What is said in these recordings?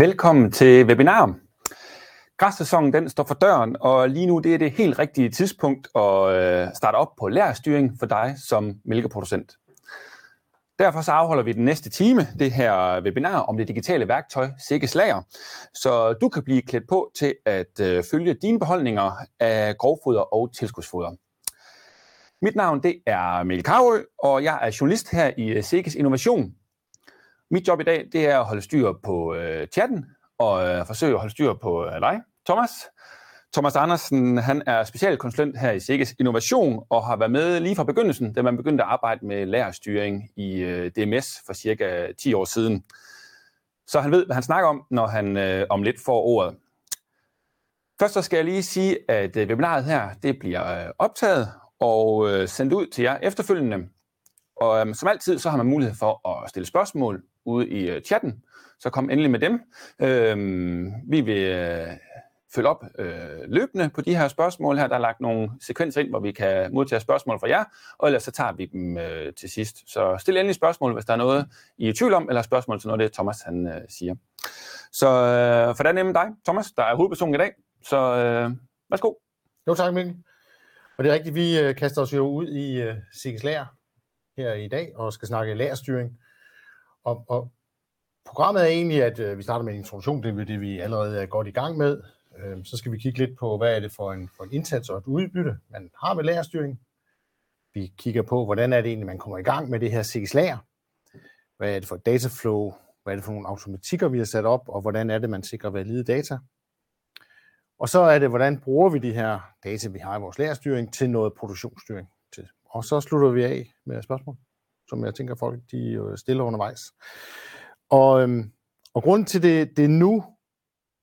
Velkommen til webinar. Græssæsonen den står for døren, og lige nu det er det helt rigtige tidspunkt at øh, starte op på lærerstyring for dig som mælkeproducent. Derfor så afholder vi den næste time det her webinar om det digitale værktøj Sikkes Lager, så du kan blive klædt på til at øh, følge dine beholdninger af grovfoder og tilskudsfoder. Mit navn det er Mikkel Karø, og jeg er journalist her i Sikkes Innovation. Mit job i dag det er at holde styr på øh, chatten og øh, forsøge at holde styr på øh, dig, Thomas. Thomas Andersen han er specialkonsulent her i Sikkes Innovation og har været med lige fra begyndelsen, da man begyndte at arbejde med lærerstyring i øh, DMS for cirka 10 år siden. Så han ved, hvad han snakker om, når han øh, om lidt får ordet. Først så skal jeg lige sige, at øh, webinaret her det bliver øh, optaget og øh, sendt ud til jer efterfølgende. Og øh, som altid, så har man mulighed for at stille spørgsmål ude i øh, chatten. Så kom endelig med dem. Øh, vi vil øh, følge op øh, løbende på de her spørgsmål her. Der er lagt nogle sekvenser ind, hvor vi kan modtage spørgsmål fra jer, og ellers så tager vi dem øh, til sidst. Så stil endelig spørgsmål, hvis der er noget, I er i tvivl om, eller spørgsmål til noget det, Thomas han øh, siger. Så øh, for det er dig, Thomas, der er hovedpersonen i dag. Så øh, værsgo. Jo tak, Mikkel. Og det er rigtigt, vi øh, kaster os jo ud i øh, Sikkes Lær her i dag, og skal snakke lærerstyring. Og, og programmet er egentlig, at øh, vi starter med en introduktion, det er det, vi allerede er godt i gang med. Øh, så skal vi kigge lidt på, hvad er det for en, for en indsats og et udbytte, man har med lærerstyring. Vi kigger på, hvordan er det egentlig, man kommer i gang med det her CX Lager. Hvad er det for et dataflow? Hvad er det for nogle automatikker, vi har sat op? Og hvordan er det, man sikrer valide data? Og så er det, hvordan bruger vi de her data, vi har i vores lærerstyring, til noget produktionsstyring. Til. Og så slutter vi af med spørgsmål, som jeg tænker, folk de øh, stiller undervejs. Og, øhm, og grunden til det, det er nu,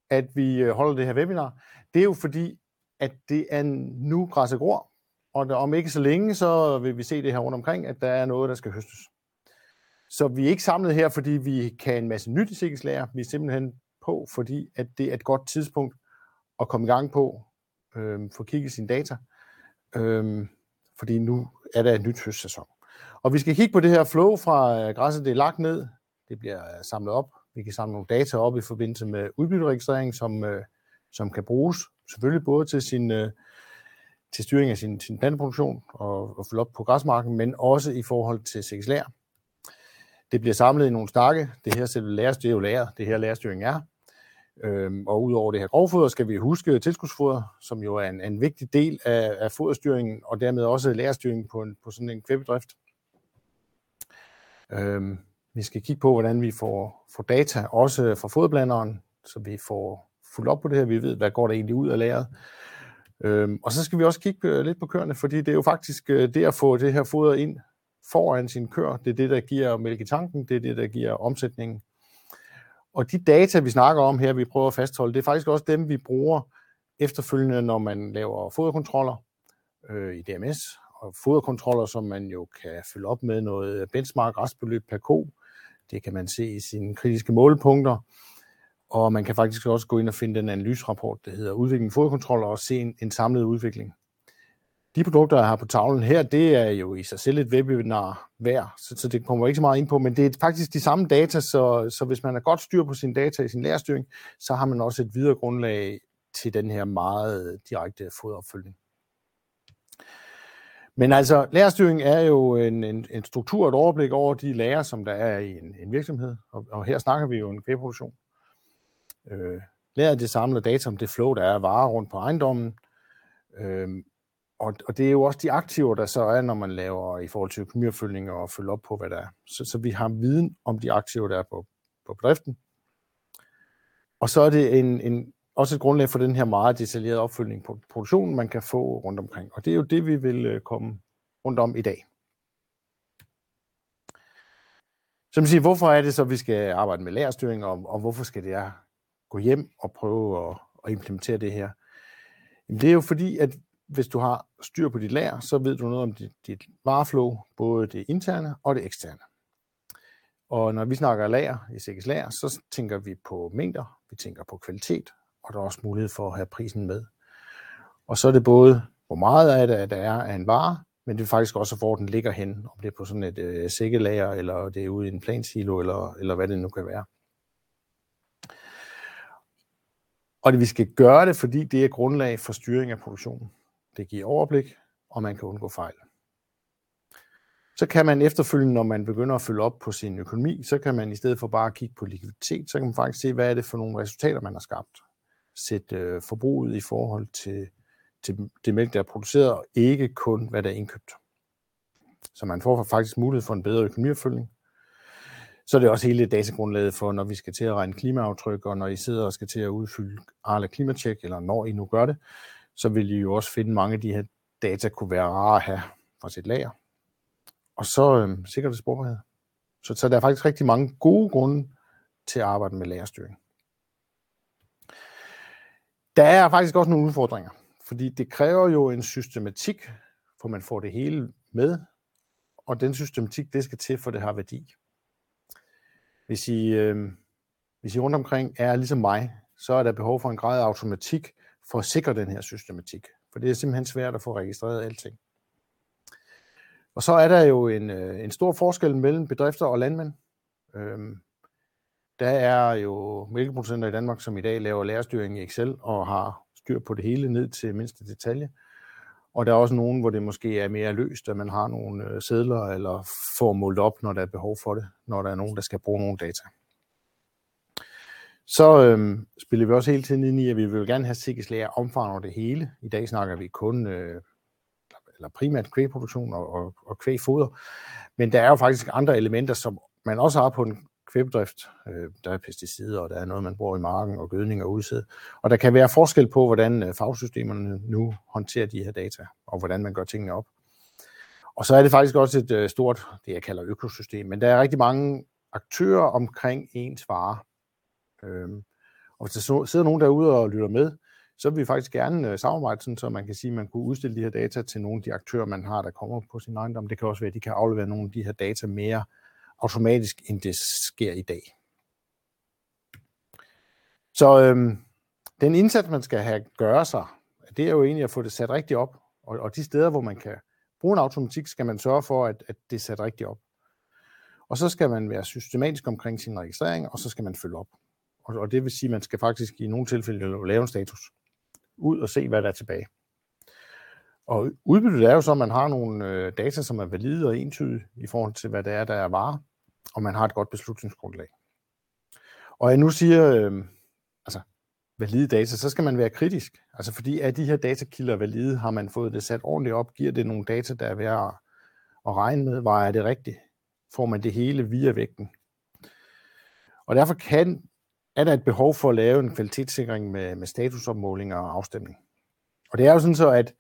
at vi øh, holder det her webinar, det er jo fordi, at det er nu græsset gror, og der, om ikke så længe, så vil vi se det her rundt omkring, at der er noget, der skal høstes. Så vi er ikke samlet her, fordi vi kan en masse nyt i sikkerhedslærer. Vi er simpelthen på, fordi at det er et godt tidspunkt at komme i gang på, øh, få kigget sine data, øh, fordi nu er der en nyt høstsæson. Og vi skal kigge på det her flow fra øh, græsset, det er lagt ned, det bliver øh, samlet op, vi kan samle nogle data op i forbindelse med udbytteregistrering, som, øh, som kan bruges selvfølgelig både til sin til styring af sin, sin planteproduktion og, og følge op på græsmarken, men også i forhold til sekslær. Det bliver samlet i nogle stakke. Det her selv læres, det er jo lærer, det her lærerstyring er. Øhm, og udover det her grovfoder, skal vi huske tilskudsfoder, som jo er en, en vigtig del af, af foderstyringen, og dermed også lærerstyringen på, en, på sådan en kvæbedrift. Øhm, vi skal kigge på, hvordan vi får, får data, også fra fodblanderen, så vi får fuldt op på det her. Vi ved, hvad går der egentlig ud af lageret. Øhm, og så skal vi også kigge øh, lidt på køerne, fordi det er jo faktisk øh, det at få det her foder ind foran sin kør, det er det, der giver mælk i tanken, det er det, der giver omsætningen. Og de data, vi snakker om her, vi prøver at fastholde, det er faktisk også dem, vi bruger efterfølgende, når man laver foderkontroller øh, i DMS, og foderkontroller, som man jo kan følge op med noget benchmark restbeløb per ko, det kan man se i sine kritiske målepunkter. Og man kan faktisk også gå ind og finde den analyserapport, der hedder Udvikling foderkontroller, og se en, en samlet udvikling. De produkter, jeg har på tavlen her, det er jo i sig selv et webinar hver, så, så det kommer ikke så meget ind på, men det er faktisk de samme data, så, så hvis man har godt styr på sine data i sin lærerstyring, så har man også et videre grundlag til den her meget direkte foderopfølgning. Men altså, lærerstyring er jo en, en, en struktur, et overblik over de lærer, som der er i en, en virksomhed. Og, og her snakker vi jo en kvægproduktion. Øh, lærer det samler data om det flow, der er varer rundt på ejendommen. Øh, og, og det er jo også de aktiver, der så er, når man laver i forhold til økonomiopfølgning og følge op på, hvad der er. Så, så vi har viden om de aktiver, der er på, på bedriften. Og så er det en, en også et grundlag for den her meget detaljerede opfølgning på produktionen, man kan få rundt omkring. Og det er jo det, vi vil øh, komme rundt om i dag. Så man siger, hvorfor er det så, at vi skal arbejde med lærerstyring, og, og hvorfor skal det jeg gå hjem og prøve at, at implementere det her? Jamen, det er jo fordi, at hvis du har styr på dit lager, så ved du noget om dit, dit vareflow, både det interne og det eksterne. Og når vi snakker lager i Sikkes Lager, så tænker vi på mængder, vi tænker på kvalitet, og der er også mulighed for at have prisen med. Og så er det både, hvor meget af det der er af en vare, men det er faktisk også, hvor den ligger hen, om det er på sådan et øh, sækkelager, eller det er ude i en plansilo, eller, eller hvad det nu kan være. Og det, vi skal gøre det, fordi det er grundlag for styring af produktionen. Det giver overblik, og man kan undgå fejl. Så kan man efterfølgende, når man begynder at følge op på sin økonomi, så kan man i stedet for bare at kigge på likviditet, så kan man faktisk se, hvad er det for nogle resultater, man har skabt. Sætte øh, forbruget i forhold til, til det mælk, der er produceret, og ikke kun, hvad der er indkøbt. Så man får faktisk mulighed for en bedre økonomiopfølgning. Så er det også hele datagrundlaget for, når vi skal til at regne klimaaftryk, og når I sidder og skal til at udfylde Arla Klimatjek, eller når I nu gør det, så vil I jo også finde mange af de her data kunne være rare at have fra sit lager. Og så øh, sikkerhedssporbarhed. Så, så der er faktisk rigtig mange gode grunde til at arbejde med lagerstyring. Der er faktisk også nogle udfordringer, fordi det kræver jo en systematik, for man får det hele med, og den systematik, det skal til, for det har værdi. Hvis I, øh, hvis I rundt omkring er ligesom mig, så er der behov for en grad af automatik for at sikre den her systematik. For det er simpelthen svært at få registreret alting. Og så er der jo en, øh, en stor forskel mellem bedrifter og landmænd. Øhm, der er jo mælkeproducenter i Danmark, som i dag laver lærerstyring i Excel og har styr på det hele ned til mindste detalje. Og der er også nogen, hvor det måske er mere løst, at man har nogle øh, sædler eller får målt op, når der er behov for det, når der er nogen, der skal bruge nogle data. Så øhm, spiller vi også hele tiden ind i, at vi vil gerne have lære omfavner det hele. I dag snakker vi kun, øh, eller primært kvægproduktion og, og, og kvægfoder. Men der er jo faktisk andre elementer, som man også har på en kvæbedrift. Øh, der er pesticider, og der er noget, man bruger i marken, og gødning og udsæd. Og der kan være forskel på, hvordan øh, fagsystemerne nu håndterer de her data, og hvordan man gør tingene op. Og så er det faktisk også et øh, stort, det jeg kalder økosystem, men der er rigtig mange aktører omkring ens vare. Øhm, og hvis der sidder nogen derude og lytter med, så vil vi faktisk gerne øh, samarbejde, sådan, så man kan sige, at man kunne udstille de her data til nogle af de aktører, man har, der kommer på sin ejendom. Det kan også være, at de kan aflevere nogle af de her data mere automatisk, end det sker i dag. Så øhm, den indsats, man skal have gøre sig, det er jo egentlig at få det sat rigtigt op. Og, og de steder, hvor man kan bruge en automatik, skal man sørge for, at, at det er sat rigtigt op. Og så skal man være systematisk omkring sin registrering, og så skal man følge op. Og, og det vil sige, at man skal faktisk i nogle tilfælde lave en status. Ud og se, hvad der er tilbage. Og udbyttet er jo så, at man har nogle øh, data, som er valide og entydige i forhold til, hvad det er, der er vare, og man har et godt beslutningsgrundlag. Og jeg nu siger, øh, altså valide data, så skal man være kritisk. Altså fordi er de her datakilder valide, har man fået det sat ordentligt op, giver det nogle data, der er værd at, at regne med, var er det rigtigt? Får man det hele via vægten? Og derfor kan, er der et behov for at lave en kvalitetssikring med, med statusopmåling og afstemning. Og det er jo sådan så, at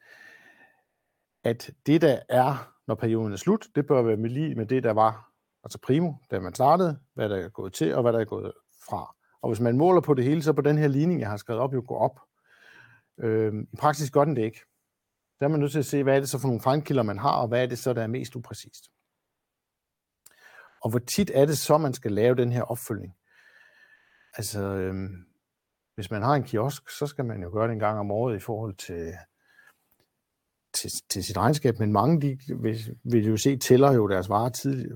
at det, der er, når perioden er slut, det bør være med lige med det, der var, altså primo, da man startede, hvad der er gået til, og hvad der er gået fra. Og hvis man måler på det hele, så på den her ligning, jeg har skrevet op, jo gå op. Øh, I praksis gør den det ikke. Der er man nødt til at se, hvad er det så for nogle fejlkilder, man har, og hvad er det så, der er mest upræcist. Og hvor tit er det så, man skal lave den her opfølgning? Altså, øhm, hvis man har en kiosk, så skal man jo gøre det en gang om året i forhold til til, til sit regnskab, men mange de vil, vil jo se, tæller jo deres varer tidligt,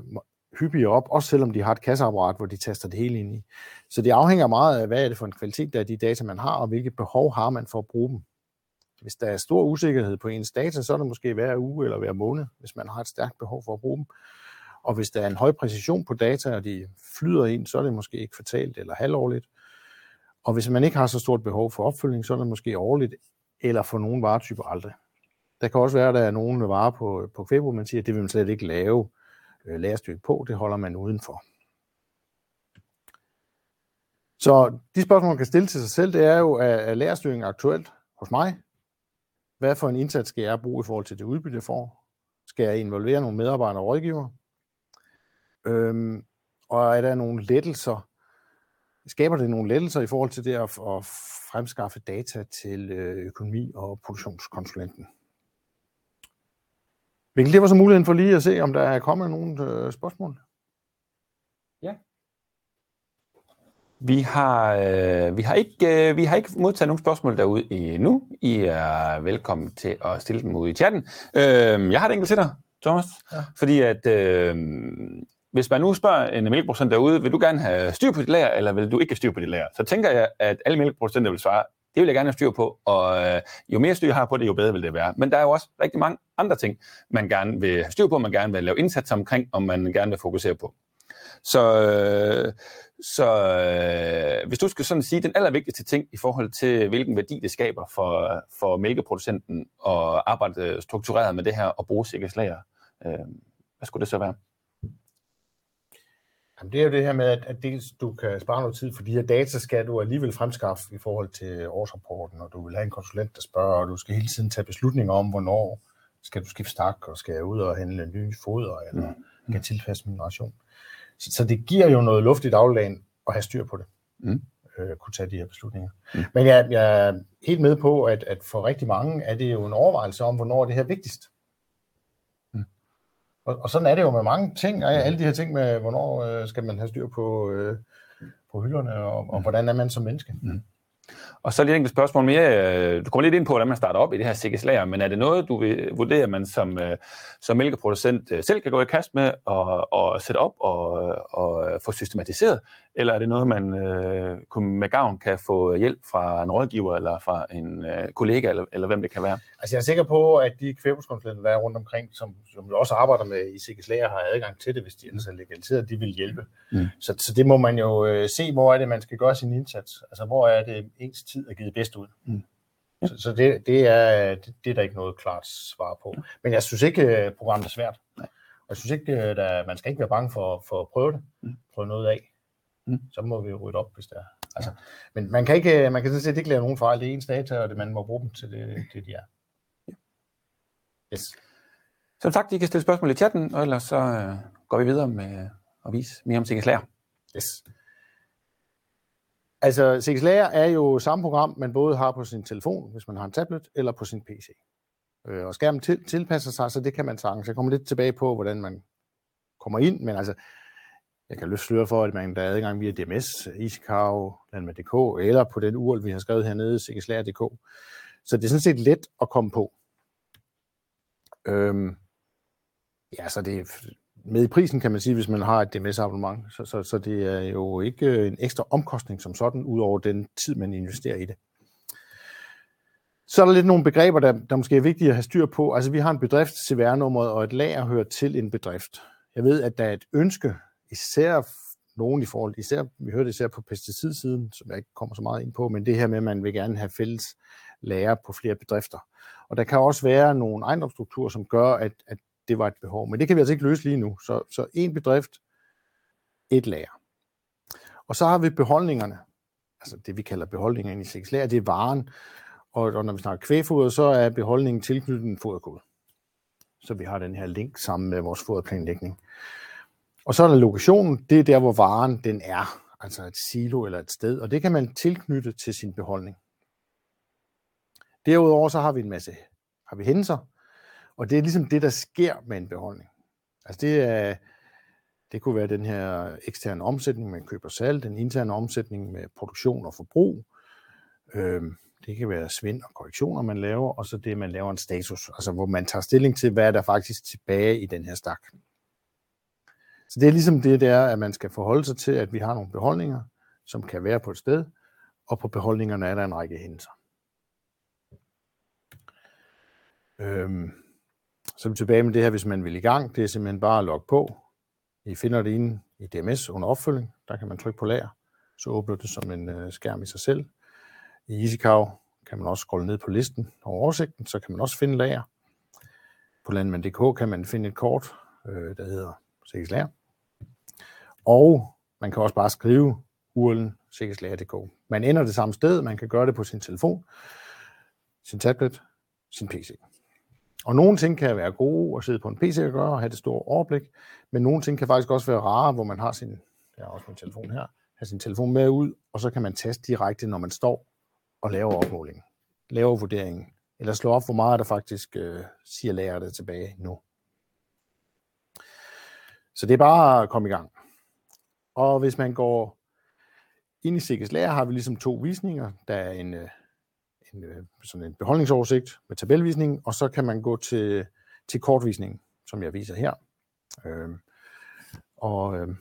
hyppigere op, også selvom de har et kasseapparat, hvor de taster det hele ind i. Så det afhænger meget af, hvad er det for en kvalitet, der er de data, man har, og hvilket behov har man for at bruge dem. Hvis der er stor usikkerhed på ens data, så er det måske hver uge eller hver måned, hvis man har et stærkt behov for at bruge dem. Og hvis der er en høj præcision på data, og de flyder ind, så er det måske ikke kvartalt eller halvårligt. Og hvis man ikke har så stort behov for opfølgning, så er det måske årligt, eller for nogle varetyper aldrig. Der kan også være, at der er nogle varer på, på Kvæbo, man siger, at det vil man slet ikke lave øh, lagerstykke på, det holder man udenfor. Så de spørgsmål, man kan stille til sig selv, det er jo, er, er lærerstyringen aktuelt hos mig? Hvad for en indsats skal jeg bruge i forhold til det udbytte, jeg får? Skal jeg involvere nogle medarbejdere og rådgiver? Øhm, og er der nogle lettelser? Skaber det nogle lettelser i forhold til det at, at fremskaffe data til øh, økonomi- og produktionskonsulenten? Vi kan lige så muligheden for lige at se, om der er kommet nogle øh, spørgsmål. Ja. Vi har, øh, vi, har ikke, øh, vi har ikke modtaget nogle spørgsmål derude endnu. I er velkommen til at stille dem ud i chatten. Øh, jeg har et enkelt til dig, Thomas. Ja. Fordi at, øh, hvis man nu spørger en mælkeproducent derude, vil du gerne have styr på dit lager, eller vil du ikke have styr på dit lager? Så tænker jeg, at alle mælkeproducenter vil svare, det vil jeg gerne have styr på, og øh, jo mere styr jeg har på det, jo bedre vil det være. Men der er jo også rigtig mange andre ting, man gerne vil have styr på, man gerne vil lave indsats omkring, og man gerne vil fokusere på. Så, øh, så øh, hvis du skal sådan sige den allervigtigste ting i forhold til, hvilken værdi det skaber for, for mælkeproducenten at arbejde struktureret med det her og bruge sikkerhedslager, øh, hvad skulle det så være? Jamen, det er jo det her med, at, at dels du kan spare noget tid, for de her data skal du alligevel fremskaffe i forhold til årsrapporten, og du vil have en konsulent, der spørger, og du skal hele tiden tage beslutninger om, hvornår skal du skifte stak, og skal jeg ud og handle nye foder, eller mm. kan tilpasse min ration. Så, så det giver jo noget luft i dagligdagen at have styr på det. Mm. Øh, kunne tage de her beslutninger. Mm. Men jeg, jeg er helt med på, at, at for rigtig mange er det jo en overvejelse om, hvornår det her er vigtigst. Og, og sådan er det jo med mange ting, og alle de her ting med, hvornår øh, skal man have styr på, øh, på hylderne, og, og mm. hvordan er man som menneske. Mm. Og så lige et enkelt spørgsmål mere. Du kommer lidt ind på, hvordan man starter op i det her sikkerhedslager, men er det noget, du vil vurdere, at man som, øh, som mælkeproducent øh, selv kan gå i kast med og, og sætte op og, og få systematiseret? Eller er det noget, man øh, med gavn kan få hjælp fra en rådgiver eller fra en øh, kollega, eller, eller hvem det kan være? Altså jeg er sikker på, at de kvæbuskonsulenter, der er rundt omkring, som, som jo også arbejder med i sikkerhedslager, har adgang til det, hvis de ellers er legaliseret, de vil hjælpe. Mm. Så, så det må man jo øh, se, hvor er det, man skal gøre sin indsats. Altså hvor er det, ens tid er givet bedst ud. Mm. Ja. Så, så det, det, er, det, det er der ikke noget klart svar på. Men jeg synes ikke, at programmet er svært. Nej. Og jeg synes ikke, at man skal ikke være bange for, for at prøve det. Mm. Prøve noget af. Mm. Så må vi rydde op, hvis det er. Altså, men man kan, ikke, man kan sådan set ikke lave nogen fejl. Det er ens data, og det, man må bruge dem til det, det de er. Ja. Yes. Som sagt, I kan stille spørgsmål i chatten, og ellers så øh, går vi videre med at vise mere om Sikkes Lærer. Yes. Altså, CX Lager er jo samme program, man både har på sin telefon, hvis man har en tablet, eller på sin PC. Øh, og skærmen til, tilpasser sig, så det kan man sagtens. Jeg kommer lidt tilbage på, hvordan man kommer ind, men altså, jeg kan løfte sløre for, at man der er adgang via DMS, Iskav, Landmand.dk, eller på den URL, vi har skrevet hernede, cxlager.dk. Så det er sådan set let at komme på. Øhm, ja, så det, med i prisen, kan man sige, hvis man har et DMS-abonnement. Så, så, så det er jo ikke en ekstra omkostning som sådan, ud over den tid, man investerer i det. Så er der lidt nogle begreber, der, der måske er vigtige at have styr på. Altså, vi har en bedrift, CVR-nummeret, og et lager hører til en bedrift. Jeg ved, at der er et ønske, især nogen i forhold, især, vi hørte især på pesticidsiden, som jeg ikke kommer så meget ind på, men det her med, at man vil gerne have fælles lærer på flere bedrifter. Og der kan også være nogle ejendomsstrukturer, som gør, at, at det var et behov. Men det kan vi altså ikke løse lige nu. Så, så en bedrift, et lager. Og så har vi beholdningerne. Altså det, vi kalder beholdningerne i seks lager, det er varen. Og, og når vi snakker kvægfoder, så er beholdningen tilknyttet en foderkode. Så vi har den her link sammen med vores foderplanlægning. Og så er der lokationen, det er der, hvor varen den er. Altså et silo eller et sted. Og det kan man tilknytte til sin beholdning. Derudover så har vi en masse har vi hændelser, og det er ligesom det, der sker med en beholdning. Altså det, er, det kunne være den her eksterne omsætning med køb og salg, den interne omsætning med produktion og forbrug. Øhm, det kan være svind og korrektioner, man laver, og så det, man laver en status, altså hvor man tager stilling til, hvad er der faktisk tilbage i den her stak. Så det er ligesom det, der, at man skal forholde sig til, at vi har nogle beholdninger, som kan være på et sted, og på beholdningerne er der en række hændelser. Øhm, så er vi tilbage med det her, hvis man vil i gang. Det er simpelthen bare at logge på. I finder det inde i DMS under opfølging. Der kan man trykke på lager. Så åbner det som en øh, skærm i sig selv. I EasyCow kan man også scrolle ned på listen over oversigten, så kan man også finde lager. På landmand.dk kan man finde et kort, øh, der hedder sikkerhedslager. Og man kan også bare skrive URL'en sikkerhedslærer.dk. Man ender det samme sted, man kan gøre det på sin telefon, sin tablet, sin PC. Og nogle ting kan være gode at sidde på en PC og gøre og have det store overblik, men nogle ting kan faktisk også være rare, hvor man har sin, jeg har også min telefon her, har sin telefon med ud, og så kan man teste direkte, når man står og laver opmålingen, laver vurderingen, eller slå op, hvor meget der faktisk øh, siger lærer det tilbage nu. Så det er bare at komme i gang. Og hvis man går ind i Sikkes Lærer, har vi ligesom to visninger. Der er en, øh, en, øh, sådan en beholdningsoversigt med tabelvisning, og så kan man gå til, til kortvisningen, som jeg viser her. Øh, og øh,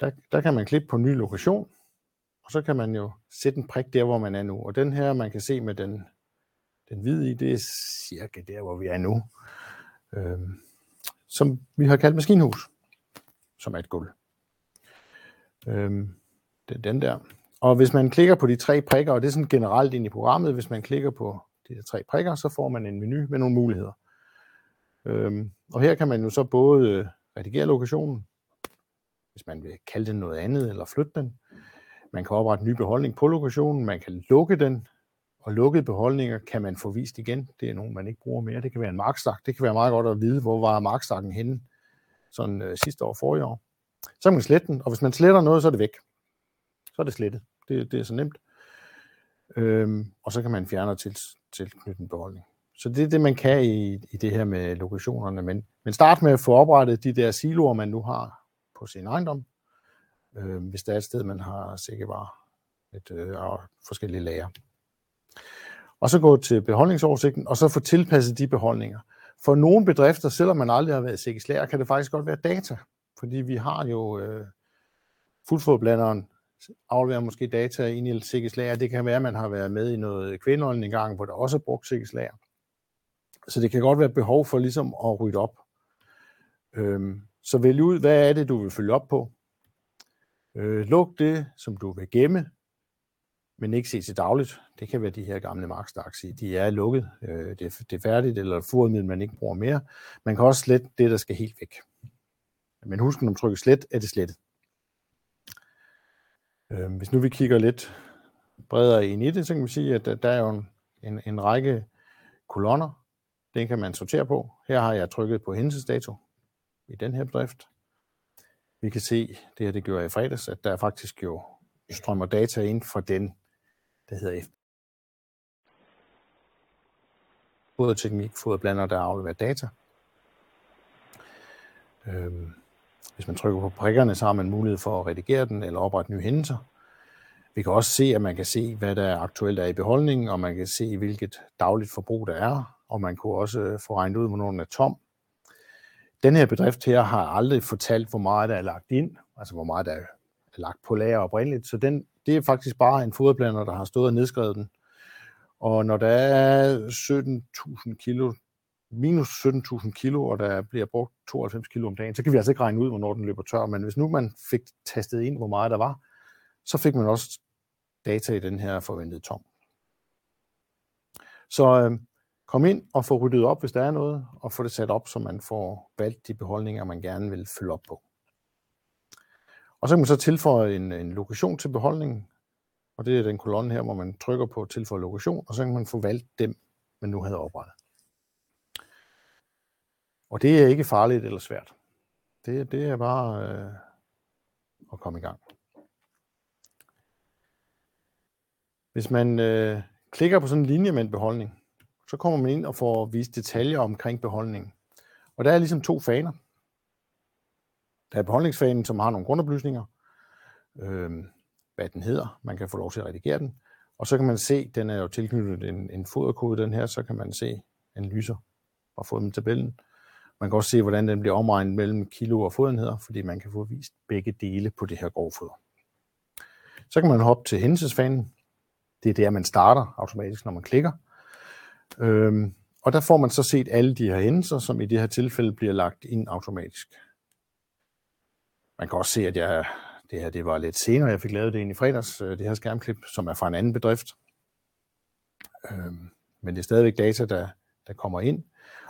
der, der kan man klikke på ny lokation, og så kan man jo sætte en prik der, hvor man er nu. Og den her, man kan se med den, den hvide i, det er cirka der, hvor vi er nu. Øh, som vi har kaldt maskinhus, som er et gulv. Øhm, det er den der. Og hvis man klikker på de tre prikker, og det er sådan generelt ind i programmet, hvis man klikker på de her tre prikker, så får man en menu med nogle muligheder. Øhm, og her kan man jo så både redigere lokationen, hvis man vil kalde den noget andet, eller flytte den. Man kan oprette en ny beholdning på lokationen, man kan lukke den, og lukkede beholdninger kan man få vist igen. Det er nogen, man ikke bruger mere. Det kan være en markstak. Det kan være meget godt at vide, hvor var markstakken henne sådan øh, sidste år, forrige år. Så kan man slette den, og hvis man sletter noget, så er det væk. Så er det slettet. Det, det er så nemt. Øhm, og så kan man fjerne og til, tilknytte en beholdning. Så det er det, man kan i, i det her med lokationerne. Men, men start med at få oprettet de der siloer, man nu har på sin ejendom. Øh, hvis der er et sted, man har sikkervar et øh, forskellige lager. Og så gå til beholdningsoversigten, og så få tilpasset de beholdninger. For nogle bedrifter, selvom man aldrig har været sikkerhedslager, kan det faktisk godt være data. Fordi vi har jo øh, fuldfodblanderen afleverer måske data ind i sikkerhedslager. Det kan være, at man har været med i noget kvindeånden en gang, hvor der også er brugt sikkerhedslager. Så det kan godt være behov for ligesom at rydde op. Øhm, så vælg ud, hvad er det, du vil følge op på. Øh, luk det, som du vil gemme, men ikke se til dagligt. Det kan være de her gamle markstaks De er lukket. Øh, det, er, det er færdigt, eller fodmiddel, man ikke bruger mere. Man kan også slette det, der skal helt væk. Men husk, når man trykker slet, er det slettet. Øh, hvis nu vi kigger lidt bredere ind i det, så kan vi sige, at der er jo en, en, en række kolonner. Den kan man sortere på. Her har jeg trykket på hændelsesdato i den her bedrift. Vi kan se, det her det gjorde jeg i fredags, at der faktisk jo strømmer data ind fra den, der hedder F. Foderteknik, foderblander, der afleverer data. Øhm, hvis man trykker på prikkerne, så har man mulighed for at redigere den eller oprette nye hændelser. Vi kan også se, at man kan se, hvad der aktuelt er i beholdningen, og man kan se, hvilket dagligt forbrug der er, og man kunne også øh, få regnet ud, hvornår den er tom. Den her bedrift her har aldrig fortalt, hvor meget der er lagt ind, altså hvor meget der er lagt på lager oprindeligt, så den, det er faktisk bare en foderplaner, der har stået og nedskrevet den. Og når der er 17.000 kilo, minus 17.000 kilo, og der bliver brugt 92 kilo om dagen, så kan vi altså ikke regne ud, hvornår den løber tør. Men hvis nu man fik tastet ind, hvor meget der var, så fik man også data i den her forventede tom. Så øh, kom ind og få ryddet op, hvis der er noget, og få det sat op, så man får valgt de beholdninger, man gerne vil følge op på. Og så kan man så tilføje en, en lokation til beholdningen, og det er den kolonne her, hvor man trykker på tilføje lokation, og så kan man få valgt dem, man nu havde oprettet. Og det er ikke farligt eller svært. Det, det er bare øh, at komme i gang. Hvis man øh, klikker på sådan en linje med en beholdning, så kommer man ind og får vist detaljer omkring beholdningen. Og der er ligesom to faner. Der er beholdningsfanen, som har nogle grundoplysninger, øh, hvad den hedder. Man kan få lov til at redigere den. Og så kan man se, den er jo tilknyttet en, en foderkode, den her, så kan man se analyser fra fodertabellen. Man kan også se, hvordan den bliver omregnet mellem kilo og fodenheder, fordi man kan få vist begge dele på det her grovfoder. Så kan man hoppe til hændelsesfanen. Det er der, man starter automatisk, når man klikker. Øhm, og der får man så set alle de her hændelser, som i det her tilfælde bliver lagt ind automatisk. Man kan også se, at jeg, det her det var lidt senere, jeg fik lavet det ind i fredags, øh, det her skærmklip, som er fra en anden bedrift. Øhm, men det er stadigvæk data, der, der kommer ind.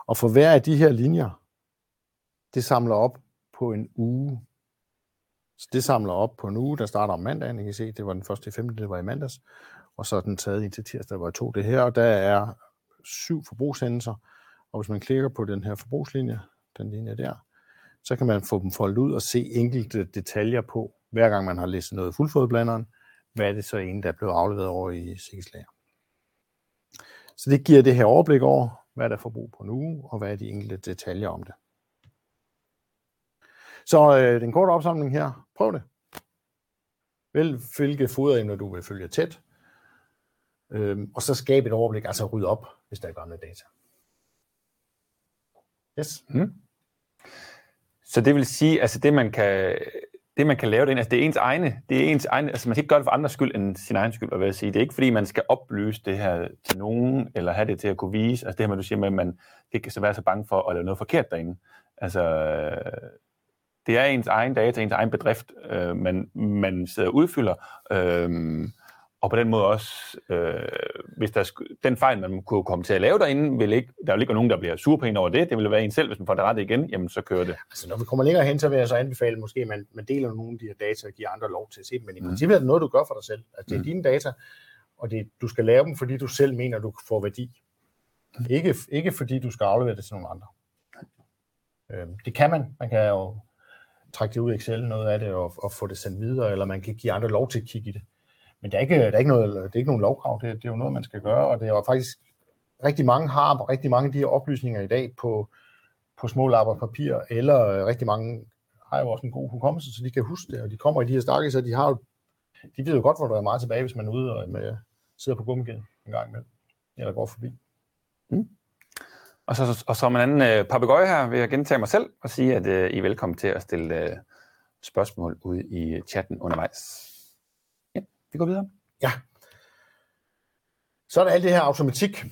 Og for hver af de her linjer, det samler op på en uge. Så det samler op på en uge, der starter om mandagen. I kan se, det var den første i 15. det var i mandags. Og så er den taget ind til tirsdag, hvor jeg tog det her. Og der er syv forbrugshændelser. Og hvis man klikker på den her forbrugslinje, den linje der, så kan man få dem foldet ud og se enkelte detaljer på, hver gang man har læst noget i fuldfodblanderen, hvad er det så en, der er blevet afleveret over i sikkerhedslager. Så det giver det her overblik over, hvad der er forbrug på nu, og hvad er de enkelte detaljer om det. Så øh, den korte opsamling her, prøv det. Vælg hvilke foderemner du vil følge tæt, øh, og så skab et overblik, altså ryd op, hvis der er gamle data. Yes. Mm. Så det vil sige, altså det man kan det, man kan lave det, altså det er ens egne, det er ens egne, altså man skal ikke gøre det for andres skyld end sin egen skyld, hvad jeg sige. Det er ikke fordi, man skal oplyse det her til nogen, eller have det til at kunne vise, altså det her med, du siger med, at man ikke kan være så bange for at lave noget forkert derinde. Altså, det er ens egen data, ens egen bedrift, øh, man, man sidder og udfylder, øh, og på den måde også, øh, hvis der den fejl, man kunne komme til at lave derinde, vil ikke, der vil ikke være nogen, der bliver sur på en over det. Det vil være en selv, hvis man får det ret igen, jamen så kører det. Altså når vi kommer længere hen, så vil jeg så anbefale måske, at man, man deler nogle af de her data og giver andre lov til at se dem. Men i mm. princippet er det noget, du gør for dig selv. Altså det er mm. dine data, og det, du skal lave dem, fordi du selv mener, du får værdi. Mm. Ikke, ikke fordi du skal aflevere det til nogle andre. Øh, det kan man. Man kan jo trække det ud i Excel, noget af det, og, og få det sendt videre, eller man kan give andre lov til at kigge i det. Men der er ikke, der er ikke, noget, det er ikke nogen lovkrav, det, det er jo noget, man skal gøre, og det er jo faktisk, rigtig mange har og rigtig mange af de her oplysninger i dag på, på små lapper papir, eller øh, rigtig mange har jo også en god hukommelse, så de kan huske det, og de kommer i de her stakke, så de har jo, de ved jo godt, hvor der er meget tilbage, hvis man er ude og med, sidder på gummigade en gang imellem, eller går forbi. Mm. Og, så, og som en anden øh, papegøje her, vil jeg gentage mig selv og sige, at øh, I er velkommen til at stille øh, spørgsmål ud i chatten undervejs. Vi går videre. Ja. Så er der alt det her automatik,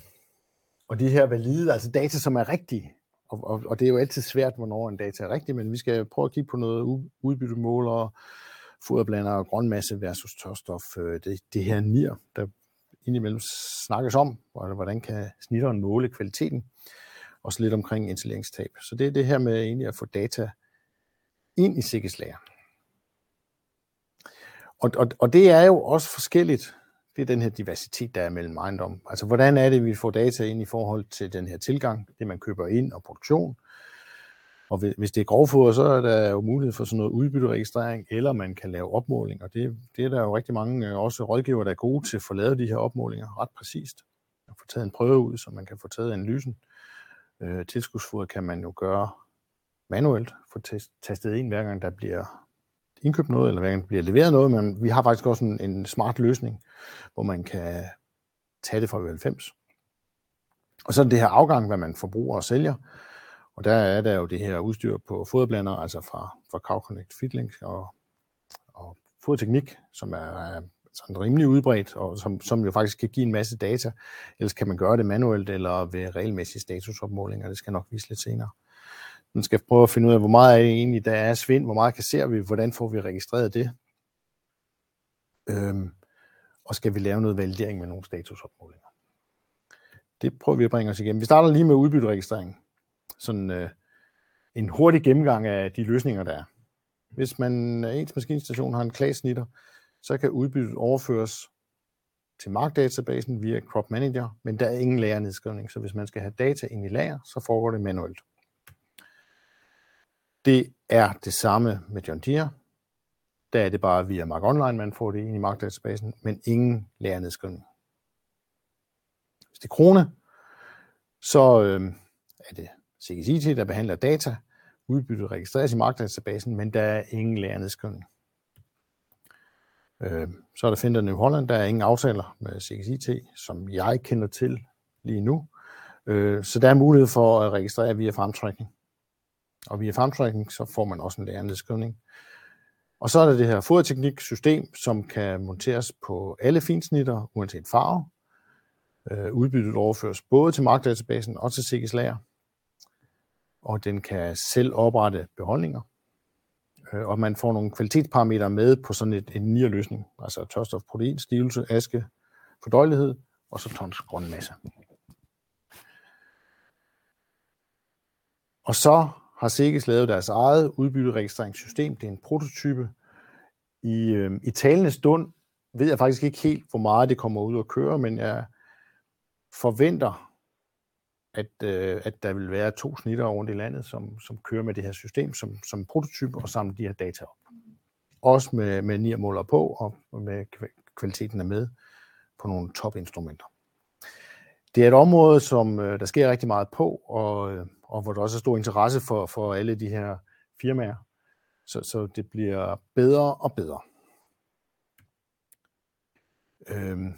og de her valide, altså data, som er rigtige. Og, og, og det er jo altid svært, hvornår en data er rigtig, men vi skal prøve at kigge på noget udbyttemåler, foderblander og grønmasse versus tørstof. Øh, det, det her nier, der indimellem snakkes om, hvordan kan snitteren måle kvaliteten også lidt omkring installeringstab. Så det er det her med egentlig at få data ind i sikkerhedslager. Og, og, og det er jo også forskelligt. Det er den her diversitet, der er mellem ejendom. Altså, hvordan er det, vi får data ind i forhold til den her tilgang, det man køber ind og produktion. Og hvis det er grovfoder, så er der jo mulighed for sådan noget udbytteregistrering, eller man kan lave opmåling. Og det, det er der jo rigtig mange øh, også rådgiver, der er gode til at få lavet de her opmålinger ret præcist. Og få taget en prøve ud, så man kan få taget analysen. Øh, tilskudsfoder kan man jo gøre manuelt, få tastet ind hver gang der bliver indkøbt noget, eller hver gang der bliver leveret noget, men vi har faktisk også en, en smart løsning, hvor man kan tage det fra 90. Og så er det her afgang, hvad man forbruger og sælger, og der er der jo det her udstyr på foderblander, altså fra, fra CowConnect Fitlink og, og foderteknik, som er, sådan rimelig udbredt, og som, som jo faktisk kan give en masse data. Ellers kan man gøre det manuelt eller ved regelmæssige statusopmålinger. Det skal jeg nok vise lidt senere. Man skal prøve at finde ud af, hvor meget er det egentlig, der er svind, hvor meget kasserer vi, hvordan får vi registreret det. Øhm, og skal vi lave noget validering med nogle statusopmålinger. Det prøver vi at bringe os igennem. Vi starter lige med udbytteregistrering. Sådan øh, en hurtig gennemgang af de løsninger, der er. Hvis man ens maskinstation har en klagesnitter, så kan udbyttet overføres til markdatabasen via Crop Manager, men der er ingen lagernedskrivning, så hvis man skal have data ind i lager, så foregår det manuelt. Det er det samme med John Deere. Der er det bare via Mark Online, man får det ind i markdatabasen, men ingen lagernedskrivning. Hvis det er krone, så øh, er det CGCT, der behandler data. Udbyttet registreres i markdatabasen, men der er ingen lagernedskrivning. Øh, så er der Finder New Holland, der er ingen aftaler med CXIT, som jeg kender til lige nu. Øh, så der er mulighed for at registrere via fremtrækning. Og via farmtracking, så får man også en lærenedskrivning. Og så er der det her foderteknik-system, som kan monteres på alle finsnitter, uanset farve. Øh, udbyttet overføres både til markdatabasen og til Sikkes lager. Og den kan selv oprette beholdninger øh, og man får nogle kvalitetsparametre med på sådan et, en nier løsning, altså tørstof, protein, stivelse, aske, fordøjelighed og så tons grønmasse. Og så har Sikkes lavet deres eget udbytteregistreringssystem. Det er en prototype. I, øh, I talende stund ved jeg faktisk ikke helt, hvor meget det kommer ud at køre, men jeg forventer, at, øh, at der vil være to snitter rundt i landet, som, som kører med det her system som, som prototype og samler de her data op. Også med, med NIR-måler på, og med kvaliteten er med på nogle topinstrumenter. Det er et område, som øh, der sker rigtig meget på, og, øh, og hvor der også er stor interesse for, for alle de her firmaer. Så, så det bliver bedre og bedre. Øhm,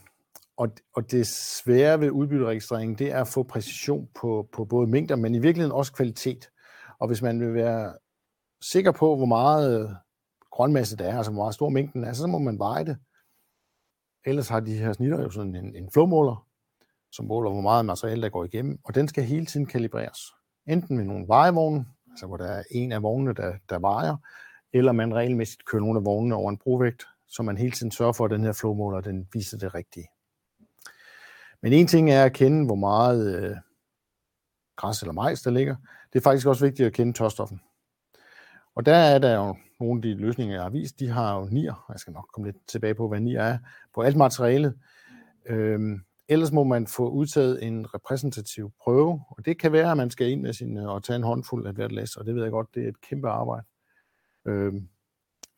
og, og det svære ved udbytteregistrering, det er at få præcision på, på både mængder, men i virkeligheden også kvalitet. Og hvis man vil være sikker på, hvor meget øh, grønmasse, der er, altså hvor meget stor mængden er, så må man veje det. Ellers har de her snitter jo sådan en, en flowmåler, som måler, hvor meget materiale, der går igennem, og den skal hele tiden kalibreres. Enten med nogle vejevogne, altså hvor der er en af vognene, der, der vejer, eller man regelmæssigt kører nogle af vognene over en brovægt, så man hele tiden sørger for, at den her flowmåler den viser det rigtige. Men en ting er at kende, hvor meget øh, græs eller majs der ligger. Det er faktisk også vigtigt at kende tørstoffen. Og der er der jo nogle af de løsninger, jeg har vist, de har jo nier, jeg skal nok komme lidt tilbage på, hvad nier er, på alt materialet. Øhm, ellers må man få udtaget en repræsentativ prøve, og det kan være, at man skal ind med sin, øh, og tage en håndfuld af hvert læs, og det ved jeg godt, det er et kæmpe arbejde. Øhm,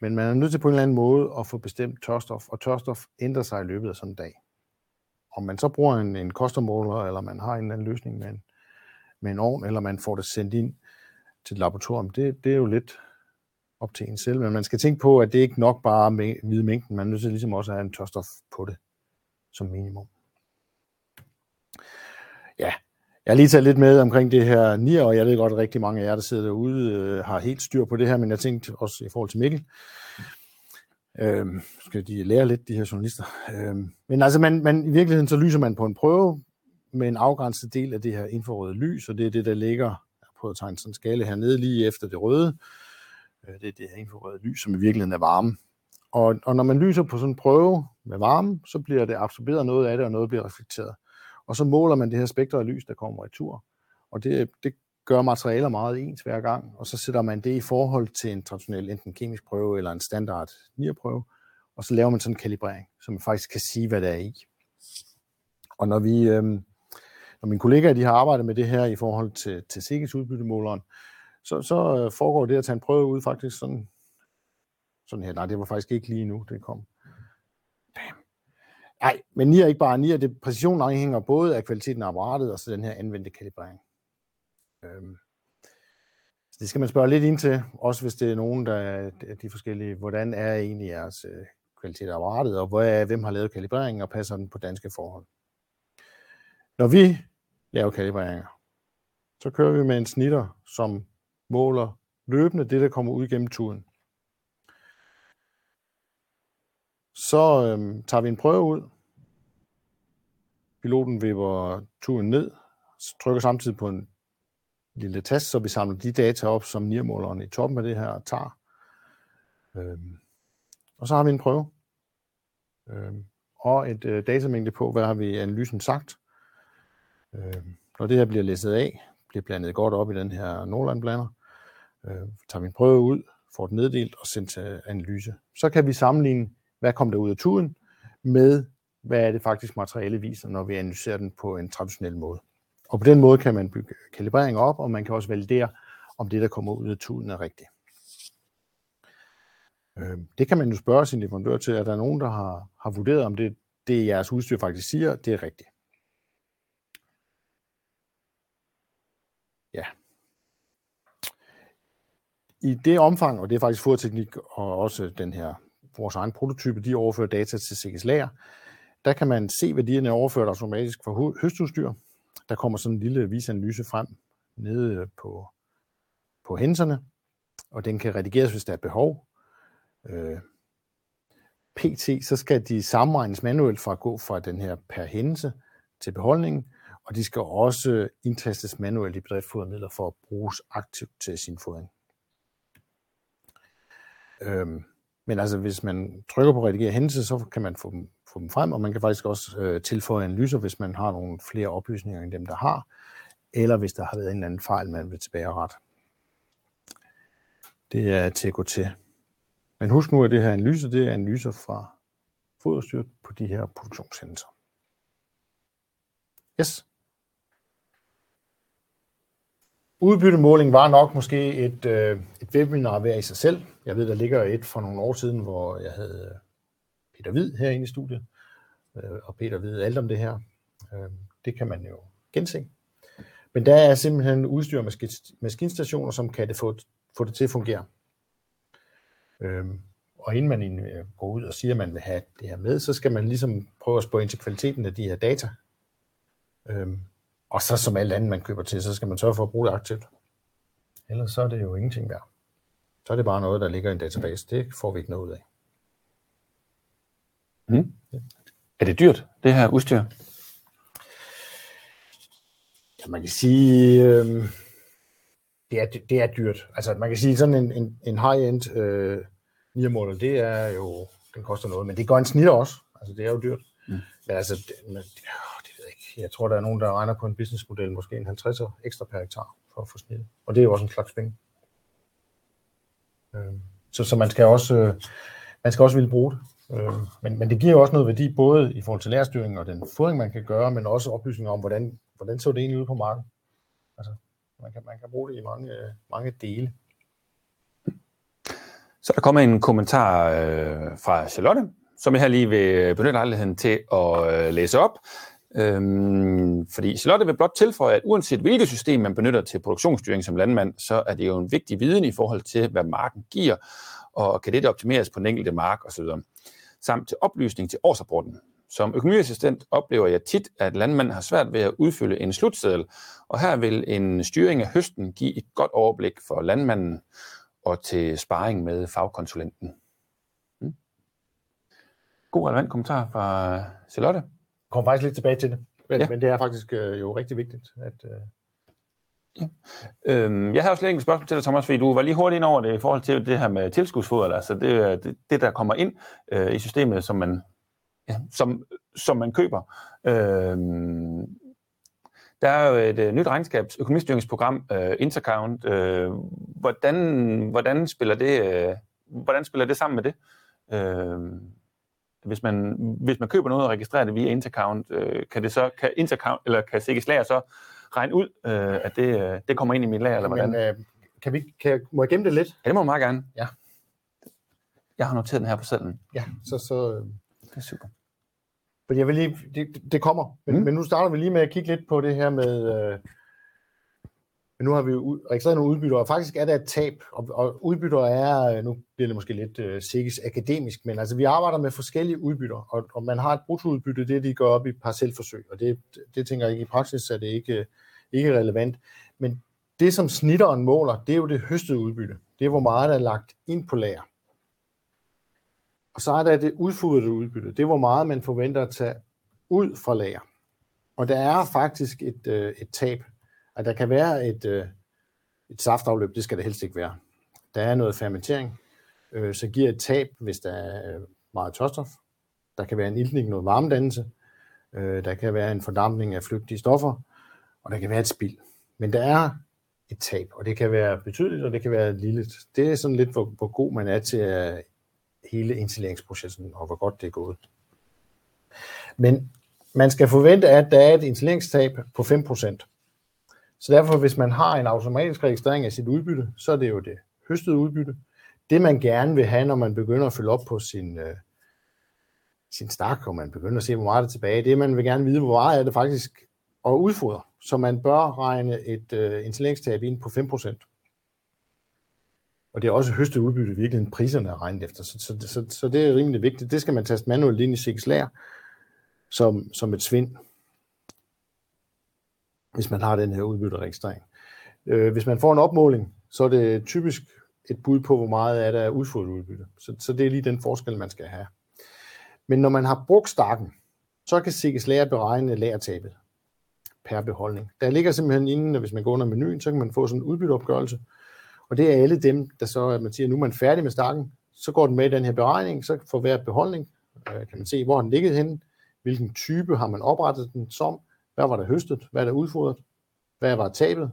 men man er nødt til på en eller anden måde at få bestemt tørstof, og tørstof ændrer sig i løbet af sådan en dag. Om man så bruger en, en kostermåler, eller man har en eller anden løsning med en, med en ovn, eller man får det sendt ind til et laboratorium, det, det er jo lidt op til en selv, men man skal tænke på, at det ikke nok bare med hvide mængden, man er nødt til ligesom også at have en tørstof på det som minimum. Ja, jeg har lige taget lidt med omkring det her nier, og jeg ved godt, at rigtig mange af jer, der sidder derude, øh, har helt styr på det her, men jeg tænkte også i forhold til Mikkel, øh, skal de lære lidt, de her journalister. Øh, men altså, man, man, i virkeligheden så lyser man på en prøve med en afgrænset del af det her infrarøde lys, og det er det, der ligger, på at tegne sådan en skala hernede lige efter det røde, øh, det er det her infrarøde lys, som i virkeligheden er varme. Og, og når man lyser på sådan en prøve med varme, så bliver det absorberet noget af det, og noget bliver reflekteret. Og så måler man det her spektrum af lys, der kommer i tur. Og det, det gør materialer meget ens hver gang, og så sætter man det i forhold til en traditionel enten kemisk prøve eller en standard NIR-prøve, og så laver man sådan en kalibrering, så man faktisk kan sige, hvad der er i. Og når vi, øh, når mine kollegaer de har arbejdet med det her i forhold til, til SIGGES udbyttemåleren, så, så øh, foregår det at tage en prøve ud faktisk sådan, sådan her. Nej, det var faktisk ikke lige nu, det kom. Nej, men NIR er ikke bare NIR, det præcision afhænger både af kvaliteten af apparatet og så den her anvendte kalibrering. Øhm, så det skal man spørge lidt ind til, også hvis det er nogen, der er de forskellige, hvordan er egentlig jeres øh, kvalitet af apparatet, og hvor, hvem har lavet kalibreringen, og passer den på danske forhold. Når vi laver kalibreringer, så kører vi med en snitter, som måler løbende det, der kommer ud gennem turen. Så øhm, tager vi en prøve ud. Piloten vipper turen ned, trykker samtidig på en lille tast, så vi samler de data op, som nirmåleren i toppen af det her tager. Øhm, og så har vi en prøve. Øhm, og et øh, datamængde på, hvad har vi i analysen sagt. Øhm, når det her bliver læsset af, bliver blandet godt op i den her Nordland-blander, øh, tager vi en prøve ud, får den neddelt og sendt til analyse. Så kan vi sammenligne, hvad kom der ud af tuden, med hvad er det faktisk materiale viser, når vi analyserer den på en traditionel måde. Og på den måde kan man bygge kalibrering op, og man kan også validere, om det, der kommer ud af tuden, er rigtigt. Øhm, det kan man jo spørge sin leverandør til, at der er nogen, der har, har vurderet, om det, det jeres udstyr faktisk siger, det er rigtigt. Ja. I det omfang, og det er faktisk fodteknik og også den her vores egen prototype, de overfører data til CGS Lager, der kan man se værdierne overført automatisk fra høstudstyr, der kommer sådan en lille visanalyse frem nede øh, på, på hændelserne, og den kan redigeres, hvis der er behov. Øh, PT, så skal de sammenregnes manuelt fra at gå fra den her per hændelse til beholdningen, og de skal også indtastes manuelt i bedriftfodermidler for at bruges aktivt til sin fodring. Øhm, men altså, hvis man trykker på redigere hændelse, så kan man få dem få dem frem, og man kan faktisk også øh, tilføje analyser, hvis man har nogle flere oplysninger end dem, der har, eller hvis der har været en eller anden fejl, man vil tilbage ret. Det er til at gå til. Men husk nu, at det her analyse, det er analyser fra foderstyret på de her produktionshændelser. Yes. Udbyttemåling var nok måske et, øh, et webinar hver i sig selv. Jeg ved, der ligger et for nogle år siden, hvor jeg havde øh, Peter Hvid herinde i studiet, øh, og Peter ved alt om det her. Øh, det kan man jo gense. Men der er simpelthen udstyr med maskinstationer, som kan det få, få det til at fungere. Øh, og inden man øh, går ud og siger, at man vil have det her med, så skal man ligesom prøve at spørge ind til kvaliteten af de her data. Øhm, og så som alt andet, man køber til, så skal man sørge for at bruge det aktivt. Ellers så er det jo ingenting værd. så er det bare noget, der ligger i en database. Det får vi ikke noget ud af. Mm. Er det dyrt, det her udstyr? Ja, man kan sige, øh, det, er, det er dyrt. Altså, man kan sige, sådan en, en, en high-end øh, niermåler, det er jo, den koster noget, men det går en snitter også. Altså, det er jo dyrt. Mm. Men altså, det, ved jeg tror, der er nogen, der regner på en businessmodel, måske en 50 ekstra per hektar for at få snittet. Og det er jo også en slags penge. Øh, så, så man skal også, øh, man skal også ville bruge det. Øh, men, men det giver jo også noget værdi, både i forhold til lærerstyring og den fodring, man kan gøre, men også oplysninger om, hvordan, hvordan så det egentlig ud på markedet. Altså, man kan, man kan bruge det i mange, øh, mange dele. Så der kommer en kommentar øh, fra Charlotte, som jeg her lige vil benytte lejligheden til at øh, læse op. Øhm, fordi Charlotte vil blot tilføje, at uanset hvilket system man benytter til produktionsstyring som landmand, så er det jo en vigtig viden i forhold til, hvad marken giver, og kan det optimeres på den enkelte mark osv. Samt til oplysning til årsrapporten. Som økonomiassistent oplever jeg tit, at landmanden har svært ved at udfylde en slutseddel, og her vil en styring af høsten give et godt overblik for landmanden og til sparring med fagkonsulenten. Hmm. God relevant kommentar fra Charlotte. Kom faktisk lidt tilbage til det, men, ja. men det er faktisk øh, jo rigtig vigtigt, at, øh, Ja. Øhm, jeg har også et spørgsmål til dig, Thomas, fordi du var lige hurtigt ind over det i forhold til det her med tilskudsfoder, altså det, det, det der kommer ind øh, i systemet, som man, ja, som, som man køber. Øhm, der er jo et øh, nyt regnskabs økonomistyringsprogram, øh, Intercount. Øh, hvordan, hvordan, spiller det, øh, hvordan spiller det sammen med det? Øh, hvis man, hvis man køber noget og registrerer det via Intercount, øh, kan det så kan Intercount eller kan Sikkes Lager så regne ud, øh, at det, øh, det kommer ind i mit lager, eller hvordan? Men, øh, kan vi, kan, må jeg gemme det lidt? Ja, det må jeg meget gerne. Ja. Jeg har noteret den her på sedlen. Ja, så... så øh, det er super. Fordi jeg vil lige, det, det kommer, men, mm. men nu starter vi lige med at kigge lidt på det her med, øh, men nu har vi jo registreret nogle udbytter, og faktisk er der et tab, og, og udbytter er, øh, nu bliver det måske lidt øh, sikkert akademisk, men altså vi arbejder med forskellige udbytter, og, og man har et bruttoudbytte, det de går op i parcelforsøg, og det, det tænker jeg ikke i praksis, er det ikke, øh, ikke relevant. Men det, som snitteren måler, det er jo det høstede udbytte. Det er, hvor meget der er lagt ind på lager. Og så er der det udfodrede udbytte. Det er, hvor meget man forventer at tage ud fra lager. Og der er faktisk et, øh, et tab at der kan være et, øh, et saftafløb, det skal det helst ikke være. Der er noget fermentering, øh, så giver et tab, hvis der er øh, meget tørstof. Der kan være en iltning, noget varmedannelse. Øh, der kan være en fordampning af flygtige stoffer, og der kan være et spild. Men der er et tab, og det kan være betydeligt, og det kan være lille. Det er sådan lidt, hvor, hvor god man er til uh, hele installeringsprocessen, og hvor godt det er gået. Men man skal forvente, at der er et installeringstab på 5%. Så derfor, hvis man har en automatisk registrering af sit udbytte, så er det jo det høstede udbytte. Det, man gerne vil have, når man begynder at følge op på sin, øh, sin stak, og man begynder at se, hvor meget er tilbage, det man vil gerne vide, hvor meget er det faktisk at udfodre. Så man bør regne et øh, installeringstab ind på 5%. Og det er også høstet udbytte, virkelig priserne er regnet efter. Så, så, så, så det er rimelig vigtigt. Det skal man taste manuelt ind i CXLR som, som et svind hvis man har den her udbytteregistrering. Øh, hvis man får en opmåling, så er det typisk et bud på, hvor meget er der udfodret udbytte. Så, så det er lige den forskel, man skal have. Men når man har brugt stakken, så kan Sikkes lære beregne lagertabet per beholdning. Der ligger simpelthen inden, hvis man går under menuen, så kan man få sådan en udbytteopgørelse. Og det er alle dem, der så, at man siger, nu er man færdig med stakken, så går den med i den her beregning, så for hver beholdning øh, kan man se, hvor den ligger henne, hvilken type har man oprettet den som, hvad var der høstet? Hvad er der udfodret? Hvad var tabet?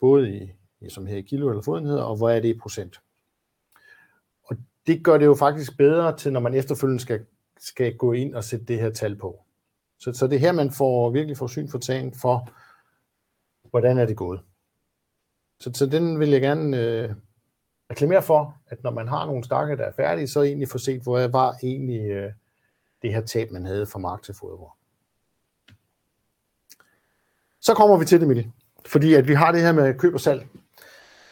Både i, som her i kilo eller fodenhed, og hvor er det i procent? Og det gør det jo faktisk bedre til, når man efterfølgende skal, skal gå ind og sætte det her tal på. Så, så det er her, man får virkelig får syn for tagen for, hvordan er det gået. Så, så den vil jeg gerne øh, reklamere for, at når man har nogle stakker, der er færdige, så egentlig få set, hvor var egentlig øh, det her tab, man havde fra mark til fodervor. Så kommer vi til det, Mikkel. Fordi at vi har det her med køb og salg.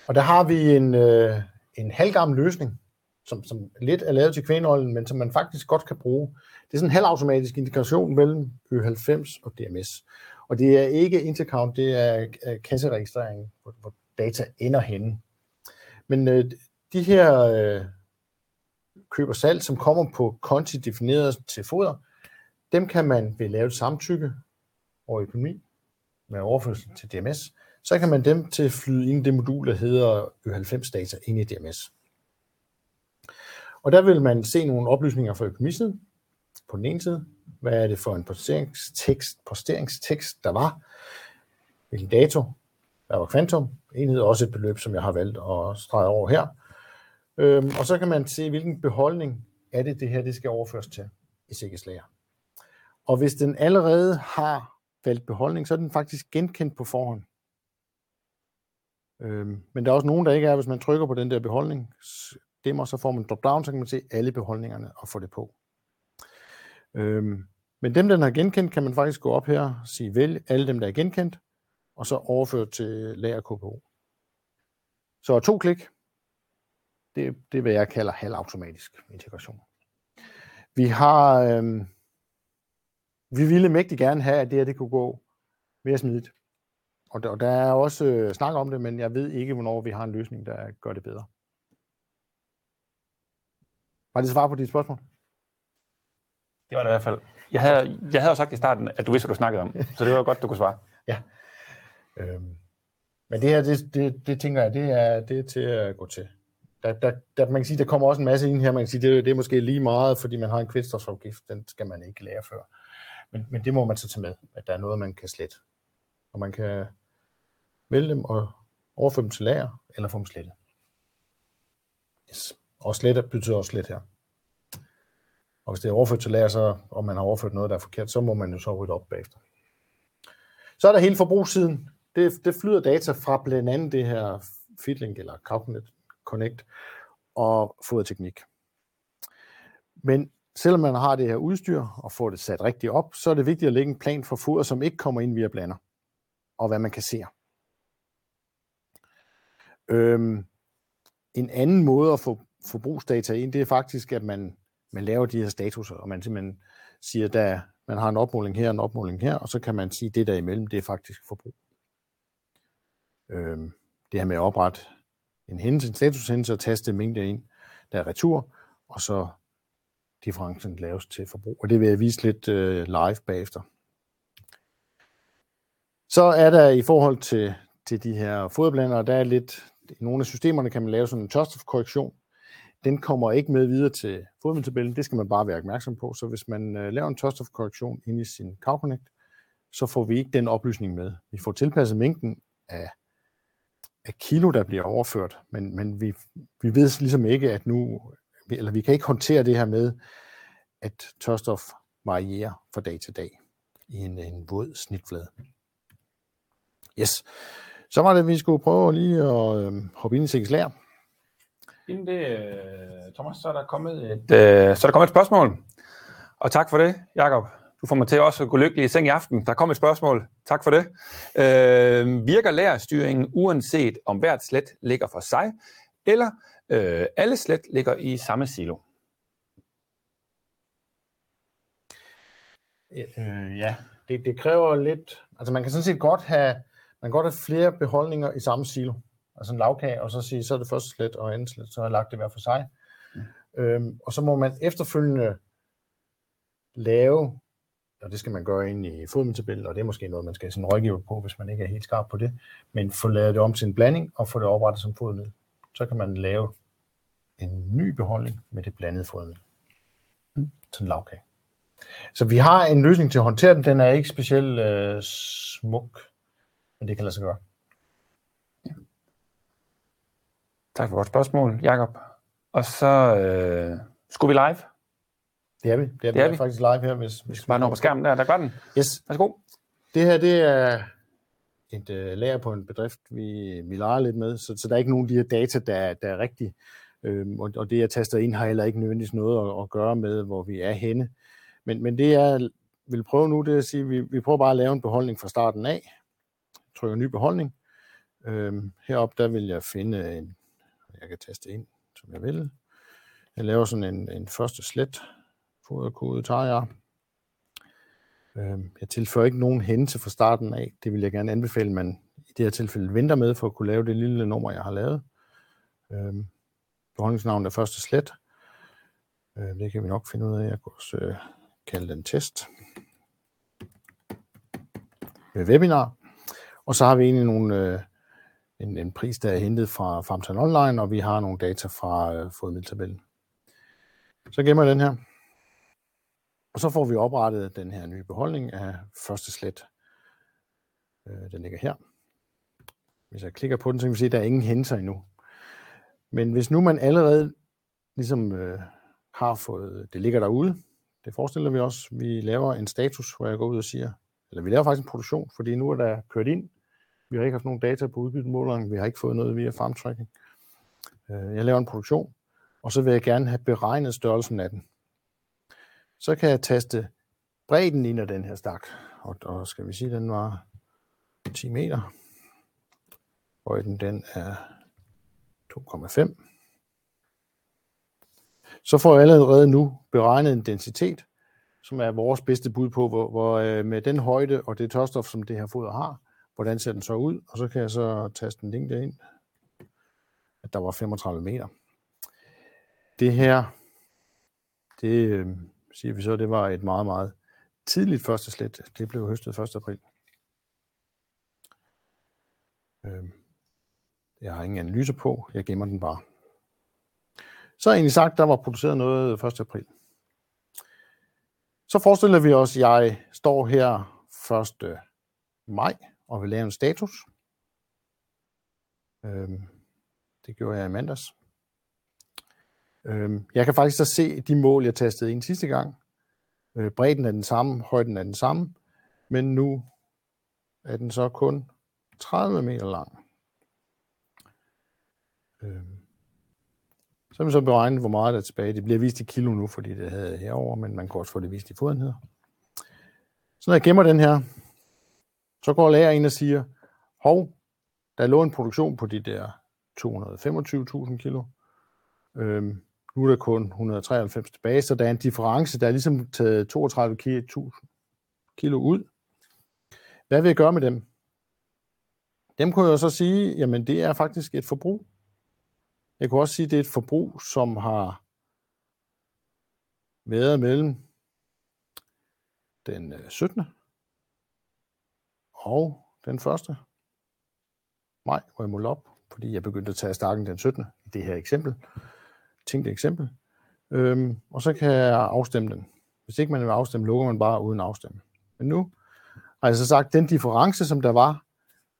Og der har vi en, øh, en halvgammel løsning, som, som lidt er lavet til kvænolden, men som man faktisk godt kan bruge. Det er sådan en halvautomatisk integration mellem Ø90 og DMS. Og det er ikke intercount, det er øh, kasseregistrering, hvor, hvor data ender henne. Men øh, de her øh, køb og salg, som kommer på konti defineret til foder, dem kan man ved lave samtykke over økonomi med overførsel til DMS, så kan man dem til flyde ind i det modul, der hedder Ø90-data ind i DMS. Og der vil man se nogle oplysninger fra økonomisiden på den ene side. Hvad er det for en posteringstekst, posteringstekst der var? Hvilken dato? Der var kvantum. Enhed også et beløb, som jeg har valgt at strege over her. Øhm, og så kan man se, hvilken beholdning er det, det her det skal overføres til i sikkerhedslager. Og hvis den allerede har feltbeholdning, så er den faktisk genkendt på forhånd. Øhm, men der er også nogen, der ikke er, hvis man trykker på den der beholdning, dimmer, så får man drop-down, så kan man se alle beholdningerne og få det på. Øhm, men dem, den har genkendt, kan man faktisk gå op her, sige vælg alle dem, der er genkendt, og så overføre til lager KPO. Så to klik, det, det er, hvad jeg kalder halvautomatisk integration. Vi har, øhm, vi ville mægtig gerne have, at det her det kunne gå mere smidigt. Og der, og der er også øh, snak om det, men jeg ved ikke, hvornår vi har en løsning, der gør det bedre. Var det svar på dit spørgsmål? Det var det i hvert fald. Jeg havde, jeg havde jo sagt i starten, at du vidste, hvad du snakkede om, så det var godt, du kunne svare. Ja. Øhm, men det her, det, det, det tænker jeg, det er, det er til at gå til. Der, der, der, man kan sige, der kommer også en masse ind her, man kan sige, det, det er måske lige meget, fordi man har en kvælstofafgift, den skal man ikke lære før. Men, men det må man så tage med, at der er noget, man kan slette. Og man kan vælge dem og overføre dem til lager, eller få dem slettet. Yes. Og slette betyder også slet her. Og hvis det er overført til lager, så, og man har overført noget, der er forkert, så må man jo så rydde op bagefter. Så er der hele forbrugssiden. Det, det flyder data fra blandt andet det her Fitlink eller Cognet Connect og foderteknik. Men selvom man har det her udstyr og får det sat rigtigt op, så er det vigtigt at lægge en plan for foder, som ikke kommer ind via blander, og hvad man kan se. Øhm, en anden måde at få forbrugsdata ind, det er faktisk, at man, man laver de her statuser, og man simpelthen siger, at man har en opmåling her og en opmåling her, og så kan man sige, at det der imellem, det er faktisk forbrug. Øhm, det her med at oprette en hændelse, en statushændelse og taste mængder ind, der er retur, og så differencen laves til forbrug. Og det vil jeg vise lidt øh, live bagefter. Så er der i forhold til, til de her foderblandere, der er lidt, i nogle af systemerne kan man lave sådan en Tostoff-korrektion. Den kommer ikke med videre til fodmiddeltabellen, det skal man bare være opmærksom på. Så hvis man øh, laver en Tostoff-korrektion ind i sin CowConnect, så får vi ikke den oplysning med. Vi får tilpasset mængden af af kilo, der bliver overført, men, men vi, vi ved ligesom ikke, at nu, eller vi kan ikke håndtere det her med, at tørstof varierer fra dag til dag i en, en våd snitflade. Yes. Så var det, at vi skulle prøve lige at øh, hoppe ind i Sikkes lær. Inden det, øh, Thomas, så er der kommet et, øh, så er der kommet et spørgsmål. Og tak for det, Jakob. Du får mig til også at gå lykkelig i seng i aften. Der kom et spørgsmål. Tak for det. Øh, virker lærerstyringen uanset om hvert slet ligger for sig, eller øh, alle slet ligger i samme silo? Øh, ja, det, det kræver lidt... Altså man kan sådan set godt have, man kan godt have flere beholdninger i samme silo. Altså en lavkage, og så sige, så er det første slet og andet slet, så har jeg lagt det hver for sig. Mm. Øhm, og så må man efterfølgende lave og det skal man gøre ind i fodmiddeltabellen, og det er måske noget, man skal sådan rådgive på, hvis man ikke er helt skarp på det. Men få lavet det om til en blanding, og få det oprettet som fodmiddel. Så kan man lave en ny beholdning med det blandede fodmiddel. Mm. Sådan en lavkage. Så vi har en løsning til at håndtere den. Den er ikke specielt øh, smuk, men det kan lade sig gøre. Ja. Tak for godt spørgsmål, Jakob. Og så øh, skulle vi live. Det er vi. Det er, det er vi. faktisk live her. Hvis, hvis Bare nå på skærmen der, der gør den. Yes. Værsgo. Det her, det er et øh, lager på en bedrift, vi, vi leger lidt med, så, så der er ikke nogen af de her data, der, der er rigtige. Øhm, og, og det, jeg taster ind, har heller ikke nødvendigvis noget at, at gøre med, hvor vi er henne. Men, men det, jeg vil prøve nu, det er at sige, vi, vi prøver bare at lave en beholdning fra starten af. Trykker ny beholdning. Øhm, heroppe, der vil jeg finde en, jeg kan taste ind, som jeg vil. Jeg laver sådan en, en første slet foderkode tager jeg. Øhm, jeg tilføjer ikke nogen hændelse fra starten af. Det vil jeg gerne anbefale, at man i det her tilfælde venter med, for at kunne lave det lille nummer, jeg har lavet. Øhm, beholdningsnavnet er første slet. Øhm, det kan vi nok finde ud af. Jeg kan også øh, kalde den test. Med webinar. Og så har vi egentlig nogle, øh, en, en pris, der er hentet fra Farmton Online, og vi har nogle data fra øh, fodmiddeltabellen. Så gemmer jeg den her. Og så får vi oprettet den her nye beholdning af første slet. Øh, den ligger her. Hvis jeg klikker på den, så kan vi se, at der er ingen hændelser endnu. Men hvis nu man allerede ligesom øh, har fået, det ligger derude, det forestiller vi os, vi laver en status, hvor jeg går ud og siger, eller vi laver faktisk en produktion, fordi nu er der kørt ind, vi har ikke haft nogen data på udbyttemåleren, vi har ikke fået noget via farmtracking. Øh, jeg laver en produktion, og så vil jeg gerne have beregnet størrelsen af den. Så kan jeg taste bredden ind af den her stak, og, og skal vi sige, at den var 10 meter. Højden den er 2,5. Så får jeg allerede nu beregnet en densitet, som er vores bedste bud på, hvor, hvor øh, med den højde og det tørstof, som det her foder har, hvordan ser den så ud, og så kan jeg så taste en link derind, at der var 35 meter. Det her, det øh, siger vi så, det var et meget, meget tidligt første slet. Det blev høstet 1. april. Øh, jeg har ingen analyser på, jeg gemmer den bare. Så har egentlig sagt, der var produceret noget 1. april. Så forestiller vi os, at jeg står her 1. maj og vil lave en status. Øhm, det gjorde jeg i mandags. Øhm, jeg kan faktisk så se de mål, jeg tastede ind sidste gang. Øh, bredden er den samme, højden er den samme, men nu er den så kun 30 meter lang. Øhm, så kan vi så beregne, hvor meget der er tilbage. Det bliver vist i kilo nu, fordi det havde herover, men man kan også få det vist i fodenheder. Så når jeg gemmer den her, så går lærer ind og siger, hov, der lå en produktion på de der 225.000 kilo. Øhm, nu er der kun 193 tilbage, så der er en difference. Der er ligesom taget 32 kilo ud. Hvad vil jeg gøre med dem? Dem kunne jeg så sige, jamen det er faktisk et forbrug. Jeg kunne også sige, at det er et forbrug, som har været mellem den øh, 17. Og den 1. maj, hvor jeg målte op, fordi jeg begyndte at tage stakken den 17. i det her eksempel tænkt eksempel. Øhm, og så kan jeg afstemme den. Hvis ikke man vil afstemme, lukker man bare uden afstemme. Men nu har jeg så sagt, den difference, som der var,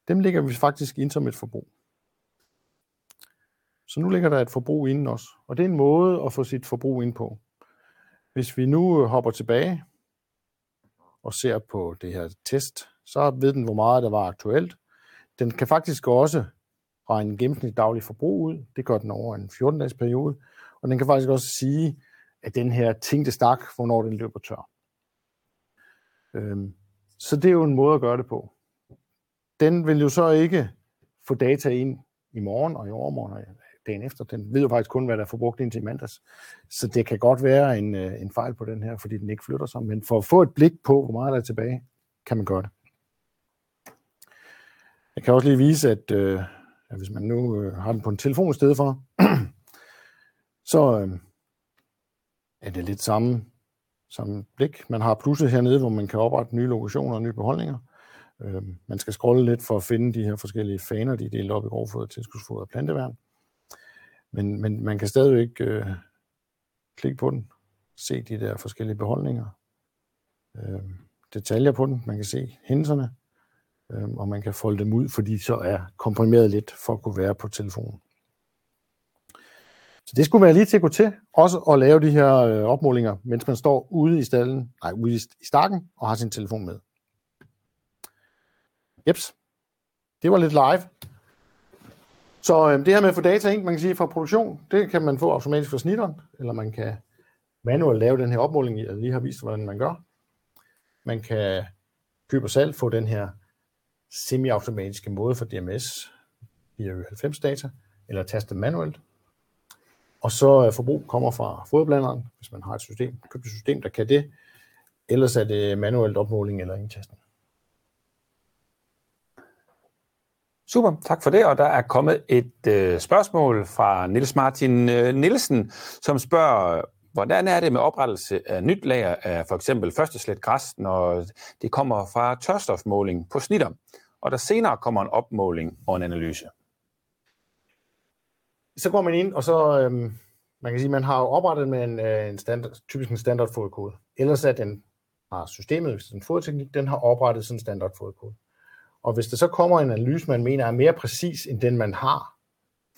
dem ligger vi faktisk ind som et forbrug. Så nu ligger der et forbrug inden os, og det er en måde at få sit forbrug ind på. Hvis vi nu øh, hopper tilbage og ser på det her test, så ved den, hvor meget der var aktuelt. Den kan faktisk også regne gennemsnit daglig forbrug ud. Det gør den over en 14-dages periode. Og den kan faktisk også sige, at den her tænkte stak, hvornår den løber tør. Øhm, så det er jo en måde at gøre det på. Den vil jo så ikke få data ind i morgen og i overmorgen og dagen efter. Den ved jo faktisk kun, hvad der er forbrugt indtil mandags. Så det kan godt være en, øh, en fejl på den her, fordi den ikke flytter sig. Men for at få et blik på, hvor meget der er tilbage, kan man gøre det. Jeg kan også lige vise, at, øh, at hvis man nu øh, har den på en telefon i stedet for, så øh, er det lidt samme, samme blik. Man har plusset hernede, hvor man kan oprette nye lokationer og nye beholdninger. Øh, man skal scrolle lidt for at finde de her forskellige faner, de er delt op i grovfoder, tilskudsfoder og planteværn. Men, men man kan stadigvæk øh, klikke på den, se de der forskellige beholdninger, øh, detaljer på den, man kan se hændelserne, øh, og man kan folde dem ud, fordi så er komprimeret lidt for at kunne være på telefonen. Så det skulle være lige til at gå til, også at lave de her øh, opmålinger, mens man står ude i stallen, nej, ude i stakken og har sin telefon med. Jeps, det var lidt live. Så øh, det her med at få data ind, man kan sige fra produktion, det kan man få automatisk fra snitteren, eller man kan manuelt lave den her opmåling, jeg lige har vist, hvordan man gør. Man kan købe og salg få den her semi-automatiske måde for DMS via 90 data, eller taste manuelt. Og så øh, forbrug kommer fra fodblanderen, hvis man har et system, købt et system, der kan det. Ellers er det manuelt opmåling eller indtastning. Super, tak for det. Og der er kommet et øh, spørgsmål fra Nils Martin øh, Nielsen, som spørger, hvordan er det med oprettelse af nyt lager af for eksempel første slet græs, når det kommer fra tørstofmåling på snitter, og der senere kommer en opmåling og en analyse? Så går man ind, og så, øhm, man kan sige, man har jo oprettet med en, øh, en standard, typisk en standard fodkode. Ellers er den, har systemet, hvis den fodteknik, den har oprettet sådan en standardfodkode. Og hvis der så kommer en analyse, man mener er mere præcis end den, man har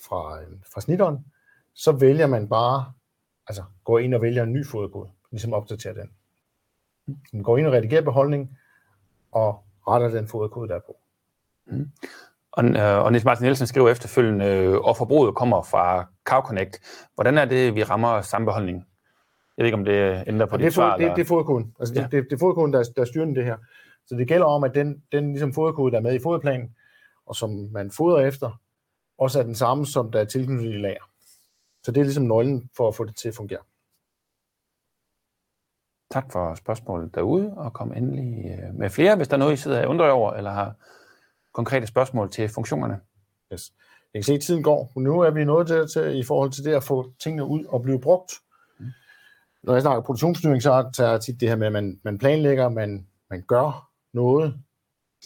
fra, øhm, fra snitteren, så vælger man bare, altså går ind og vælger en ny fodkode, ligesom opdaterer den. Man går ind og redigerer beholdning, og retter den fodkode, der er på. Mm. Og, øh, og Niels Martin Nielsen skriver efterfølgende, øh, og forbruget kommer fra Cow Connect. Hvordan er det, vi rammer sambeholdning? Jeg ved ikke, om det ændrer på det dit svar. Det, det er fodkoden. Altså, ja. det, det, det er fodkoden, der, der styrer det her. Så det gælder om, at den, den ligesom foderkode, der er med i foderplanen, og som man fodrer efter, også er den samme, som der er tilknyttet i lager. Så det er ligesom nøglen for at få det til at fungere. Tak for spørgsmålet derude, og kom endelig øh, med flere, hvis der er noget, I sidder og undrer over, eller har konkrete spørgsmål til funktionerne. Yes. Jeg kan se, at tiden går. Nu er vi nået til, til i forhold til det at få tingene ud og blive brugt. Mm. Når jeg snakker produktionsstyring, så tager jeg tit det her med, at man, man planlægger, man, man gør noget,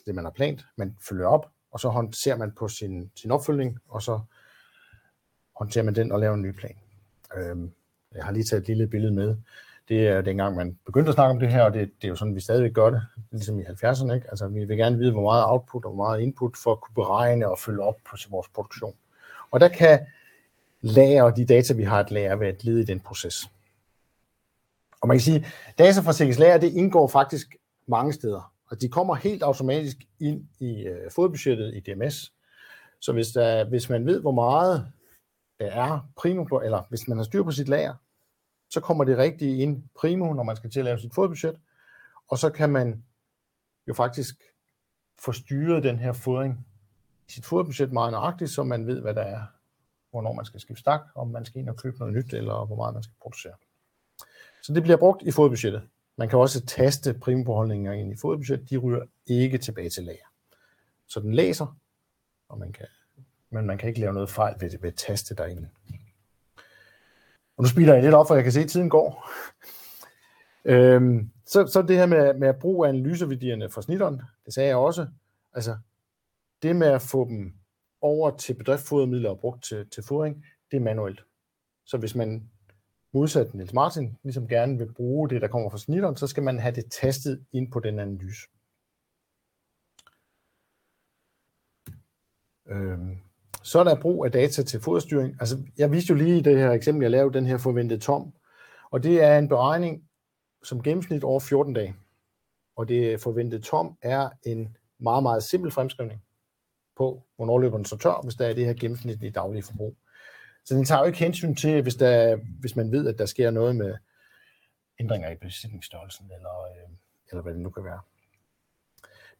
det man har plant, man følger op, og så ser man på sin, sin opfølgning, og så håndterer man den og laver en ny plan. Øhm, jeg har lige taget et lille billede med. Det er dengang, man begyndte at snakke om det her, og det, det er jo sådan, vi stadigvæk gør det, ligesom i 70'erne. Ikke? Altså, vi vil gerne vide, hvor meget output og hvor meget input for at kunne beregne og følge op på vores produktion. Og der kan lager de data, vi har et lager, være et led i den proces. Og man kan sige, data fra CX Lager, det indgår faktisk mange steder. Og de kommer helt automatisk ind i øh, fodbudgettet i DMS. Så hvis, der, hvis man ved, hvor meget der er primo på, eller hvis man har styr på sit lager, så kommer det rigtige ind primo, når man skal til at lave sit fodbudget, og så kan man jo faktisk få styret den her fodring i sit fodbudget meget nøjagtigt, så man ved, hvad der er, hvornår man skal skifte stak, om man skal ind og købe noget nyt, eller hvor meget man skal producere. Så det bliver brugt i fodbudgettet. Man kan også taste primbeholdninger ind i fodbudget, de ryger ikke tilbage til lager. Så den læser, og man kan, men man kan ikke lave noget fejl ved, ved at taste derinde. Og nu spiller jeg lidt op, for jeg kan se, at tiden går. øhm, så, så det her med, med at bruge analyseværdierne fra snitteren, det sagde jeg også. Altså, det med at få dem over til bedriftfodermidler og brugt til, til fodring, det er manuelt. Så hvis man modsat Niels Martin ligesom gerne vil bruge det, der kommer fra snitteren, så skal man have det tastet ind på den analyse. Øhm, så er der brug af data til foderstyring. Altså, jeg viste jo lige i det her eksempel, jeg lavede, den her forventede tom. Og det er en beregning som gennemsnit over 14 dage. Og det forventede tom er en meget, meget simpel fremskrivning på, hvornår løber den så tør, hvis der er det her gennemsnitlige daglige forbrug. Så den tager jo ikke hensyn til, hvis, der, hvis man ved, at der sker noget med ændringer i besætningsstørrelsen, eller, øh, eller hvad det nu kan være.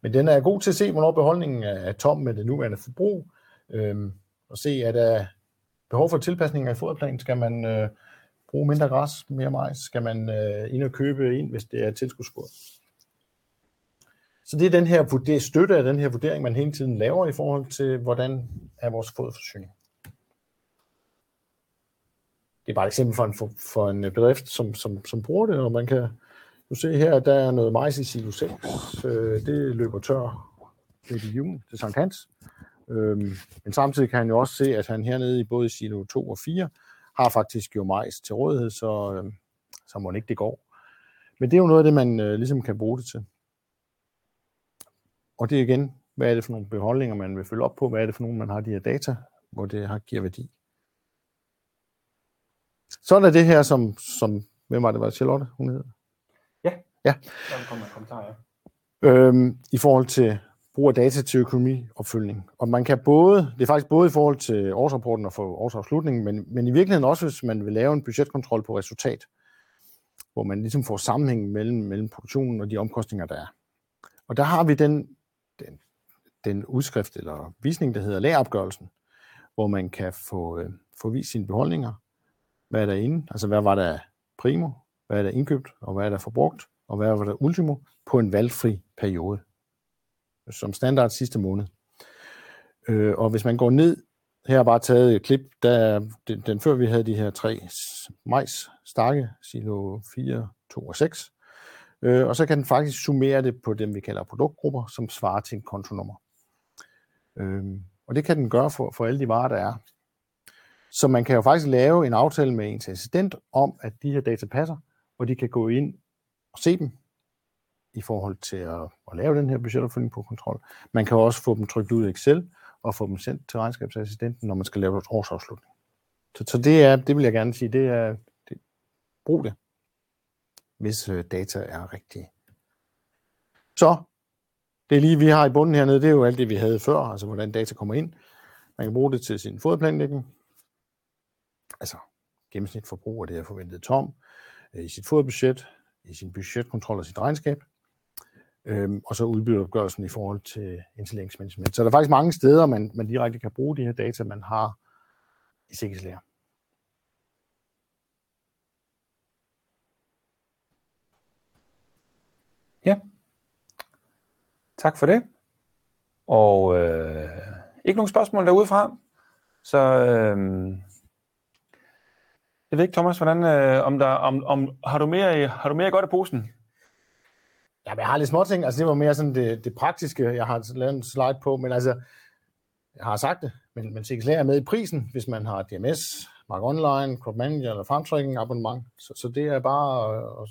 Men den er god til at se, hvornår beholdningen er tom med det nuværende forbrug, øh, og se, at der behov for tilpasninger i foderplanen. Skal man øh, bruge mindre græs, mere majs? Skal man øh, ind og købe ind, hvis det er tilskudsfoder? Så det er den her det støtte af den her vurdering, man hele tiden laver i forhold til, hvordan er vores foderforsyning. Det er bare et eksempel for en, for, for en bedrift, som, som, som bruger det, og man kan du se her, der er noget majs i silo 6. Øh, det løber tør lidt i juni til Sankt Hans. Øhm, men samtidig kan han jo også se, at han hernede i både silo 2 og 4 har faktisk jo majs til rådighed, så, øh, så må det ikke det går. Men det er jo noget af det, man øh, ligesom kan bruge det til. Og det er igen, hvad er det for nogle beholdninger, man vil følge op på? Hvad er det for nogle, man har de her data, hvor det har giver værdi? Så er der det her, som, som hvem var det, var Charlotte, hun hedder? Ja, ja. der kommer en kommentar, ja. Øhm, I forhold til brug af data til økonomiopfølgning. Og man kan både, det er faktisk både i forhold til årsrapporten og for årsafslutningen, men, men i virkeligheden også, hvis man vil lave en budgetkontrol på resultat, hvor man ligesom får sammenhæng mellem, mellem produktionen og de omkostninger, der er. Og der har vi den, den, den udskrift eller visning, der hedder lageropgørelsen, hvor man kan få, øh, få vist sine beholdninger, hvad er der inde, altså hvad var der primo, hvad er der indkøbt, og hvad er der forbrugt, og hvad var der ultimo, på en valgfri periode. Som standard sidste måned. Øh, og hvis man går ned, her har bare taget et klip, der den, den før vi havde de her tre majs stakke, silo 4, 2 og 6. Øh, og så kan den faktisk summere det på dem, vi kalder produktgrupper, som svarer til en kontonummer. Øh, og det kan den gøre for, for alle de varer, der er. Så man kan jo faktisk lave en aftale med ens assistent om, at de her data passer, og de kan gå ind og se dem i forhold til at, at lave den her budgetopfølging på kontrol. Man kan også få dem trykt ud i Excel og få dem sendt til regnskabsassistenten, når man skal lave et årsafslutning. Så, så det, er, det vil jeg gerne sige, det er, det, brug det, hvis øh, data er rigtige. Så det lige, vi har i bunden hernede, det er jo alt det, vi havde før, altså hvordan data kommer ind. Man kan bruge det til sin fodplanlægning, altså gennemsnitforbrug af det her forventede tom, øh, i sit fodbudget, i sin budgetkontrol og sit regnskab, øhm, og så udbytteopgørelsen i forhold til intelligensmanagement. Så der er faktisk mange steder, man, man direkte kan bruge de her data, man har i sikkerhedslærer. Ja. Tak for det. Og øh, ikke nogen spørgsmål derudefra. Så øh, jeg ved ikke, Thomas, hvordan, øh, om der, om, om, har, du mere, har du mere godt i posen? Ja, men jeg har lidt små ting. Altså, det var mere sådan det, det praktiske, jeg har lavet en slide på, men altså, jeg har sagt det, men, men CXL er med i prisen, hvis man har DMS, Mark Online, Crop Manager eller Farm Tracking abonnement. Så, så det er bare, og,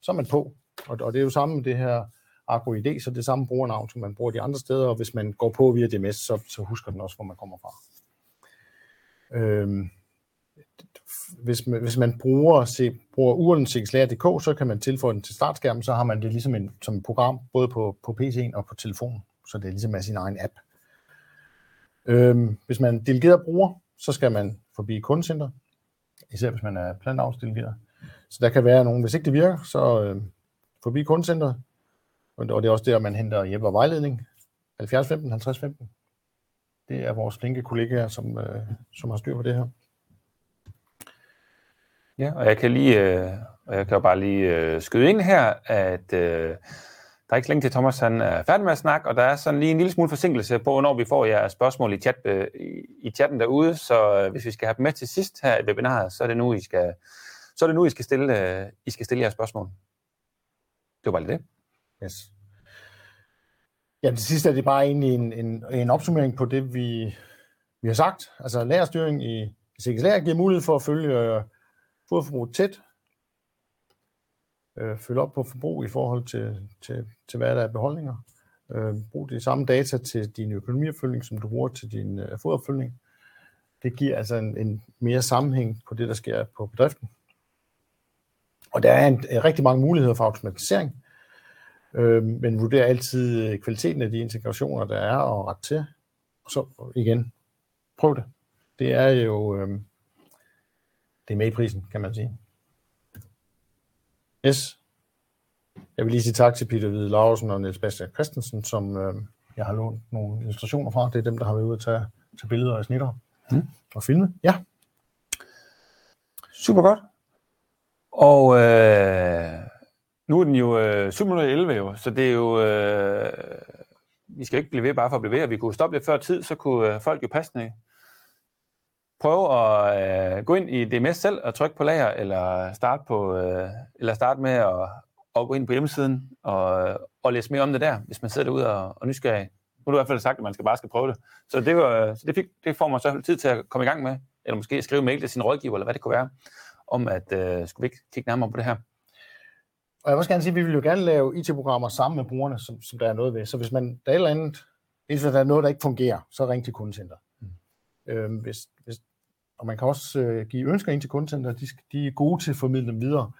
så er man på. Og, og det er jo samme med det her AgroID, så det er samme brugernavn, som man bruger de andre steder, og hvis man går på via DMS, så, så husker den også, hvor man kommer fra. Øhm, hvis, man, hvis man bruger, se, bruger urlen så kan man tilføje den til startskærmen, så har man det ligesom en, som et program, både på, på PC'en og på telefonen, så det er ligesom af sin egen app. Øhm, hvis man delegerer bruger, så skal man forbi kundecenter, især hvis man er plantavnsdelegeret. Så der kan være nogen, hvis ikke det virker, så øh, forbi kundecenter, og det er også der, man henter hjælp og vejledning. 70 15, 50 15. Det er vores flinke kollegaer, som, øh, som har styr på det her. Ja, og jeg kan lige, øh, og jeg kan jo bare lige øh, skyde ind her, at øh, der er ikke længe til Thomas han er færdig med at snakke, og der er sådan lige en lille smule forsinkelse på, når vi får jeres spørgsmål i, chat, øh, i, chatten derude, så øh, hvis vi skal have dem med til sidst her i webinaret, så er det nu, I skal, så er det nu, I skal stille, øh, I skal stille jeres spørgsmål. Det var bare lige det. Yes. Ja, det sidste er det bare egentlig en, en, en opsummering på det, vi, vi har sagt. Altså lærerstyring i CXLR giver mulighed for at følge øh, foderforbrug tæt, øh, følge op på forbrug i forhold til, til, til hvad der er beholdninger. Øh, brug de samme data til din økonomiopfølging, som du bruger til din øh, foderopfølging. Det giver altså en, en mere sammenhæng på det, der sker på bedriften. Og der er en, en rigtig mange muligheder for automatisering, øh, men vurder altid øh, kvaliteten af de integrationer, der er, og ret til. Og så igen, prøv det. Det er jo øh, det er med i prisen, kan man sige. Yes. Jeg vil lige sige tak til Peter Hvide Larsen og Niels Bastian Christensen, som øh, jeg har lånt nogle illustrationer fra. Det er dem, der har været ude at tage, tage billeder og snitter mm. og filme. Ja. Super godt. Og øh, nu er den jo øh, 711 jo, så det er jo... Øh, vi skal ikke blive ved bare for at blive ved, vi kunne stoppe lidt før tid, så kunne øh, folk jo passende prøve at øh, gå ind i DMS selv og trykke på lager, eller starte, på, øh, eller starte med at, at gå ind på hjemmesiden og, og læse mere om det der, hvis man sidder derude og, og nysgerrig. Nu har du i hvert fald sagt, at man skal bare skal prøve det. Så det, var, så det, fik, det får man så tid til at komme i gang med, eller måske skrive mail til sin rådgiver, eller hvad det kunne være, om at øh, skulle vi ikke kigge nærmere på det her. Og jeg vil også gerne sige, at vi vil jo gerne lave IT-programmer sammen med brugerne, som, som der er noget ved. Så hvis man, der er et eller andet, hvis der er noget, der ikke fungerer, så ring til kundecenter. Mm. Øhm, hvis, hvis, og man kan også øh, give ønsker ind til kundecenter, de, de er gode til at formidle dem videre.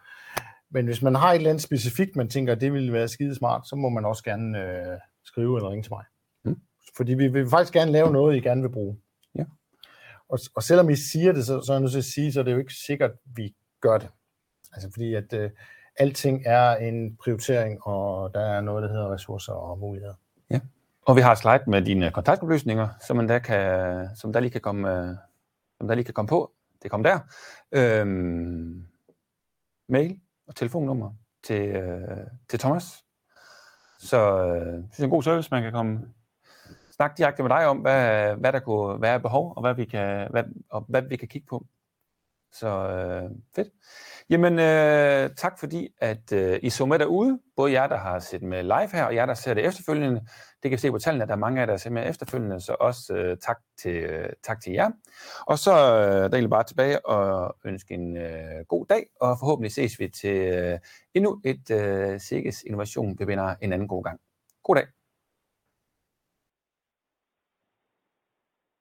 Men hvis man har et eller andet specifikt, man tænker, det ville være skide smart, så må man også gerne øh, skrive eller ringe til mig. Mm. Fordi vi vil faktisk gerne lave noget, I gerne vil bruge. Ja. Og, og selvom I siger det, så, så er jeg nødt til at sige, så er det jo ikke sikkert, vi gør det. Altså fordi at øh, alting er en prioritering, og der er noget, der hedder ressourcer og muligheder. Ja. Og vi har et slide med dine kontaktoplysninger, som man der, kan, som der lige kan komme, dem der lige kan komme på. Det kommer der. Øhm, mail og telefonnummer til, øh, til Thomas. Så øh, det er en god service, man kan komme snakke direkte med dig om, hvad, hvad der kunne være behov, og hvad vi kan, hvad, og hvad vi kan kigge på. Så øh, fedt. Jamen, øh, tak fordi, at øh, I så med derude. Både jer, der har set med live her, og jer, der ser det efterfølgende. Det kan se på tallene, at der er mange af jer, der ser med efterfølgende, så også øh, tak, til, øh, tak til jer. Og så øh, der er bare tilbage og ønske en øh, god dag, og forhåbentlig ses vi til øh, endnu et øh, Sikkes Innovation webinar en anden god gang. God dag.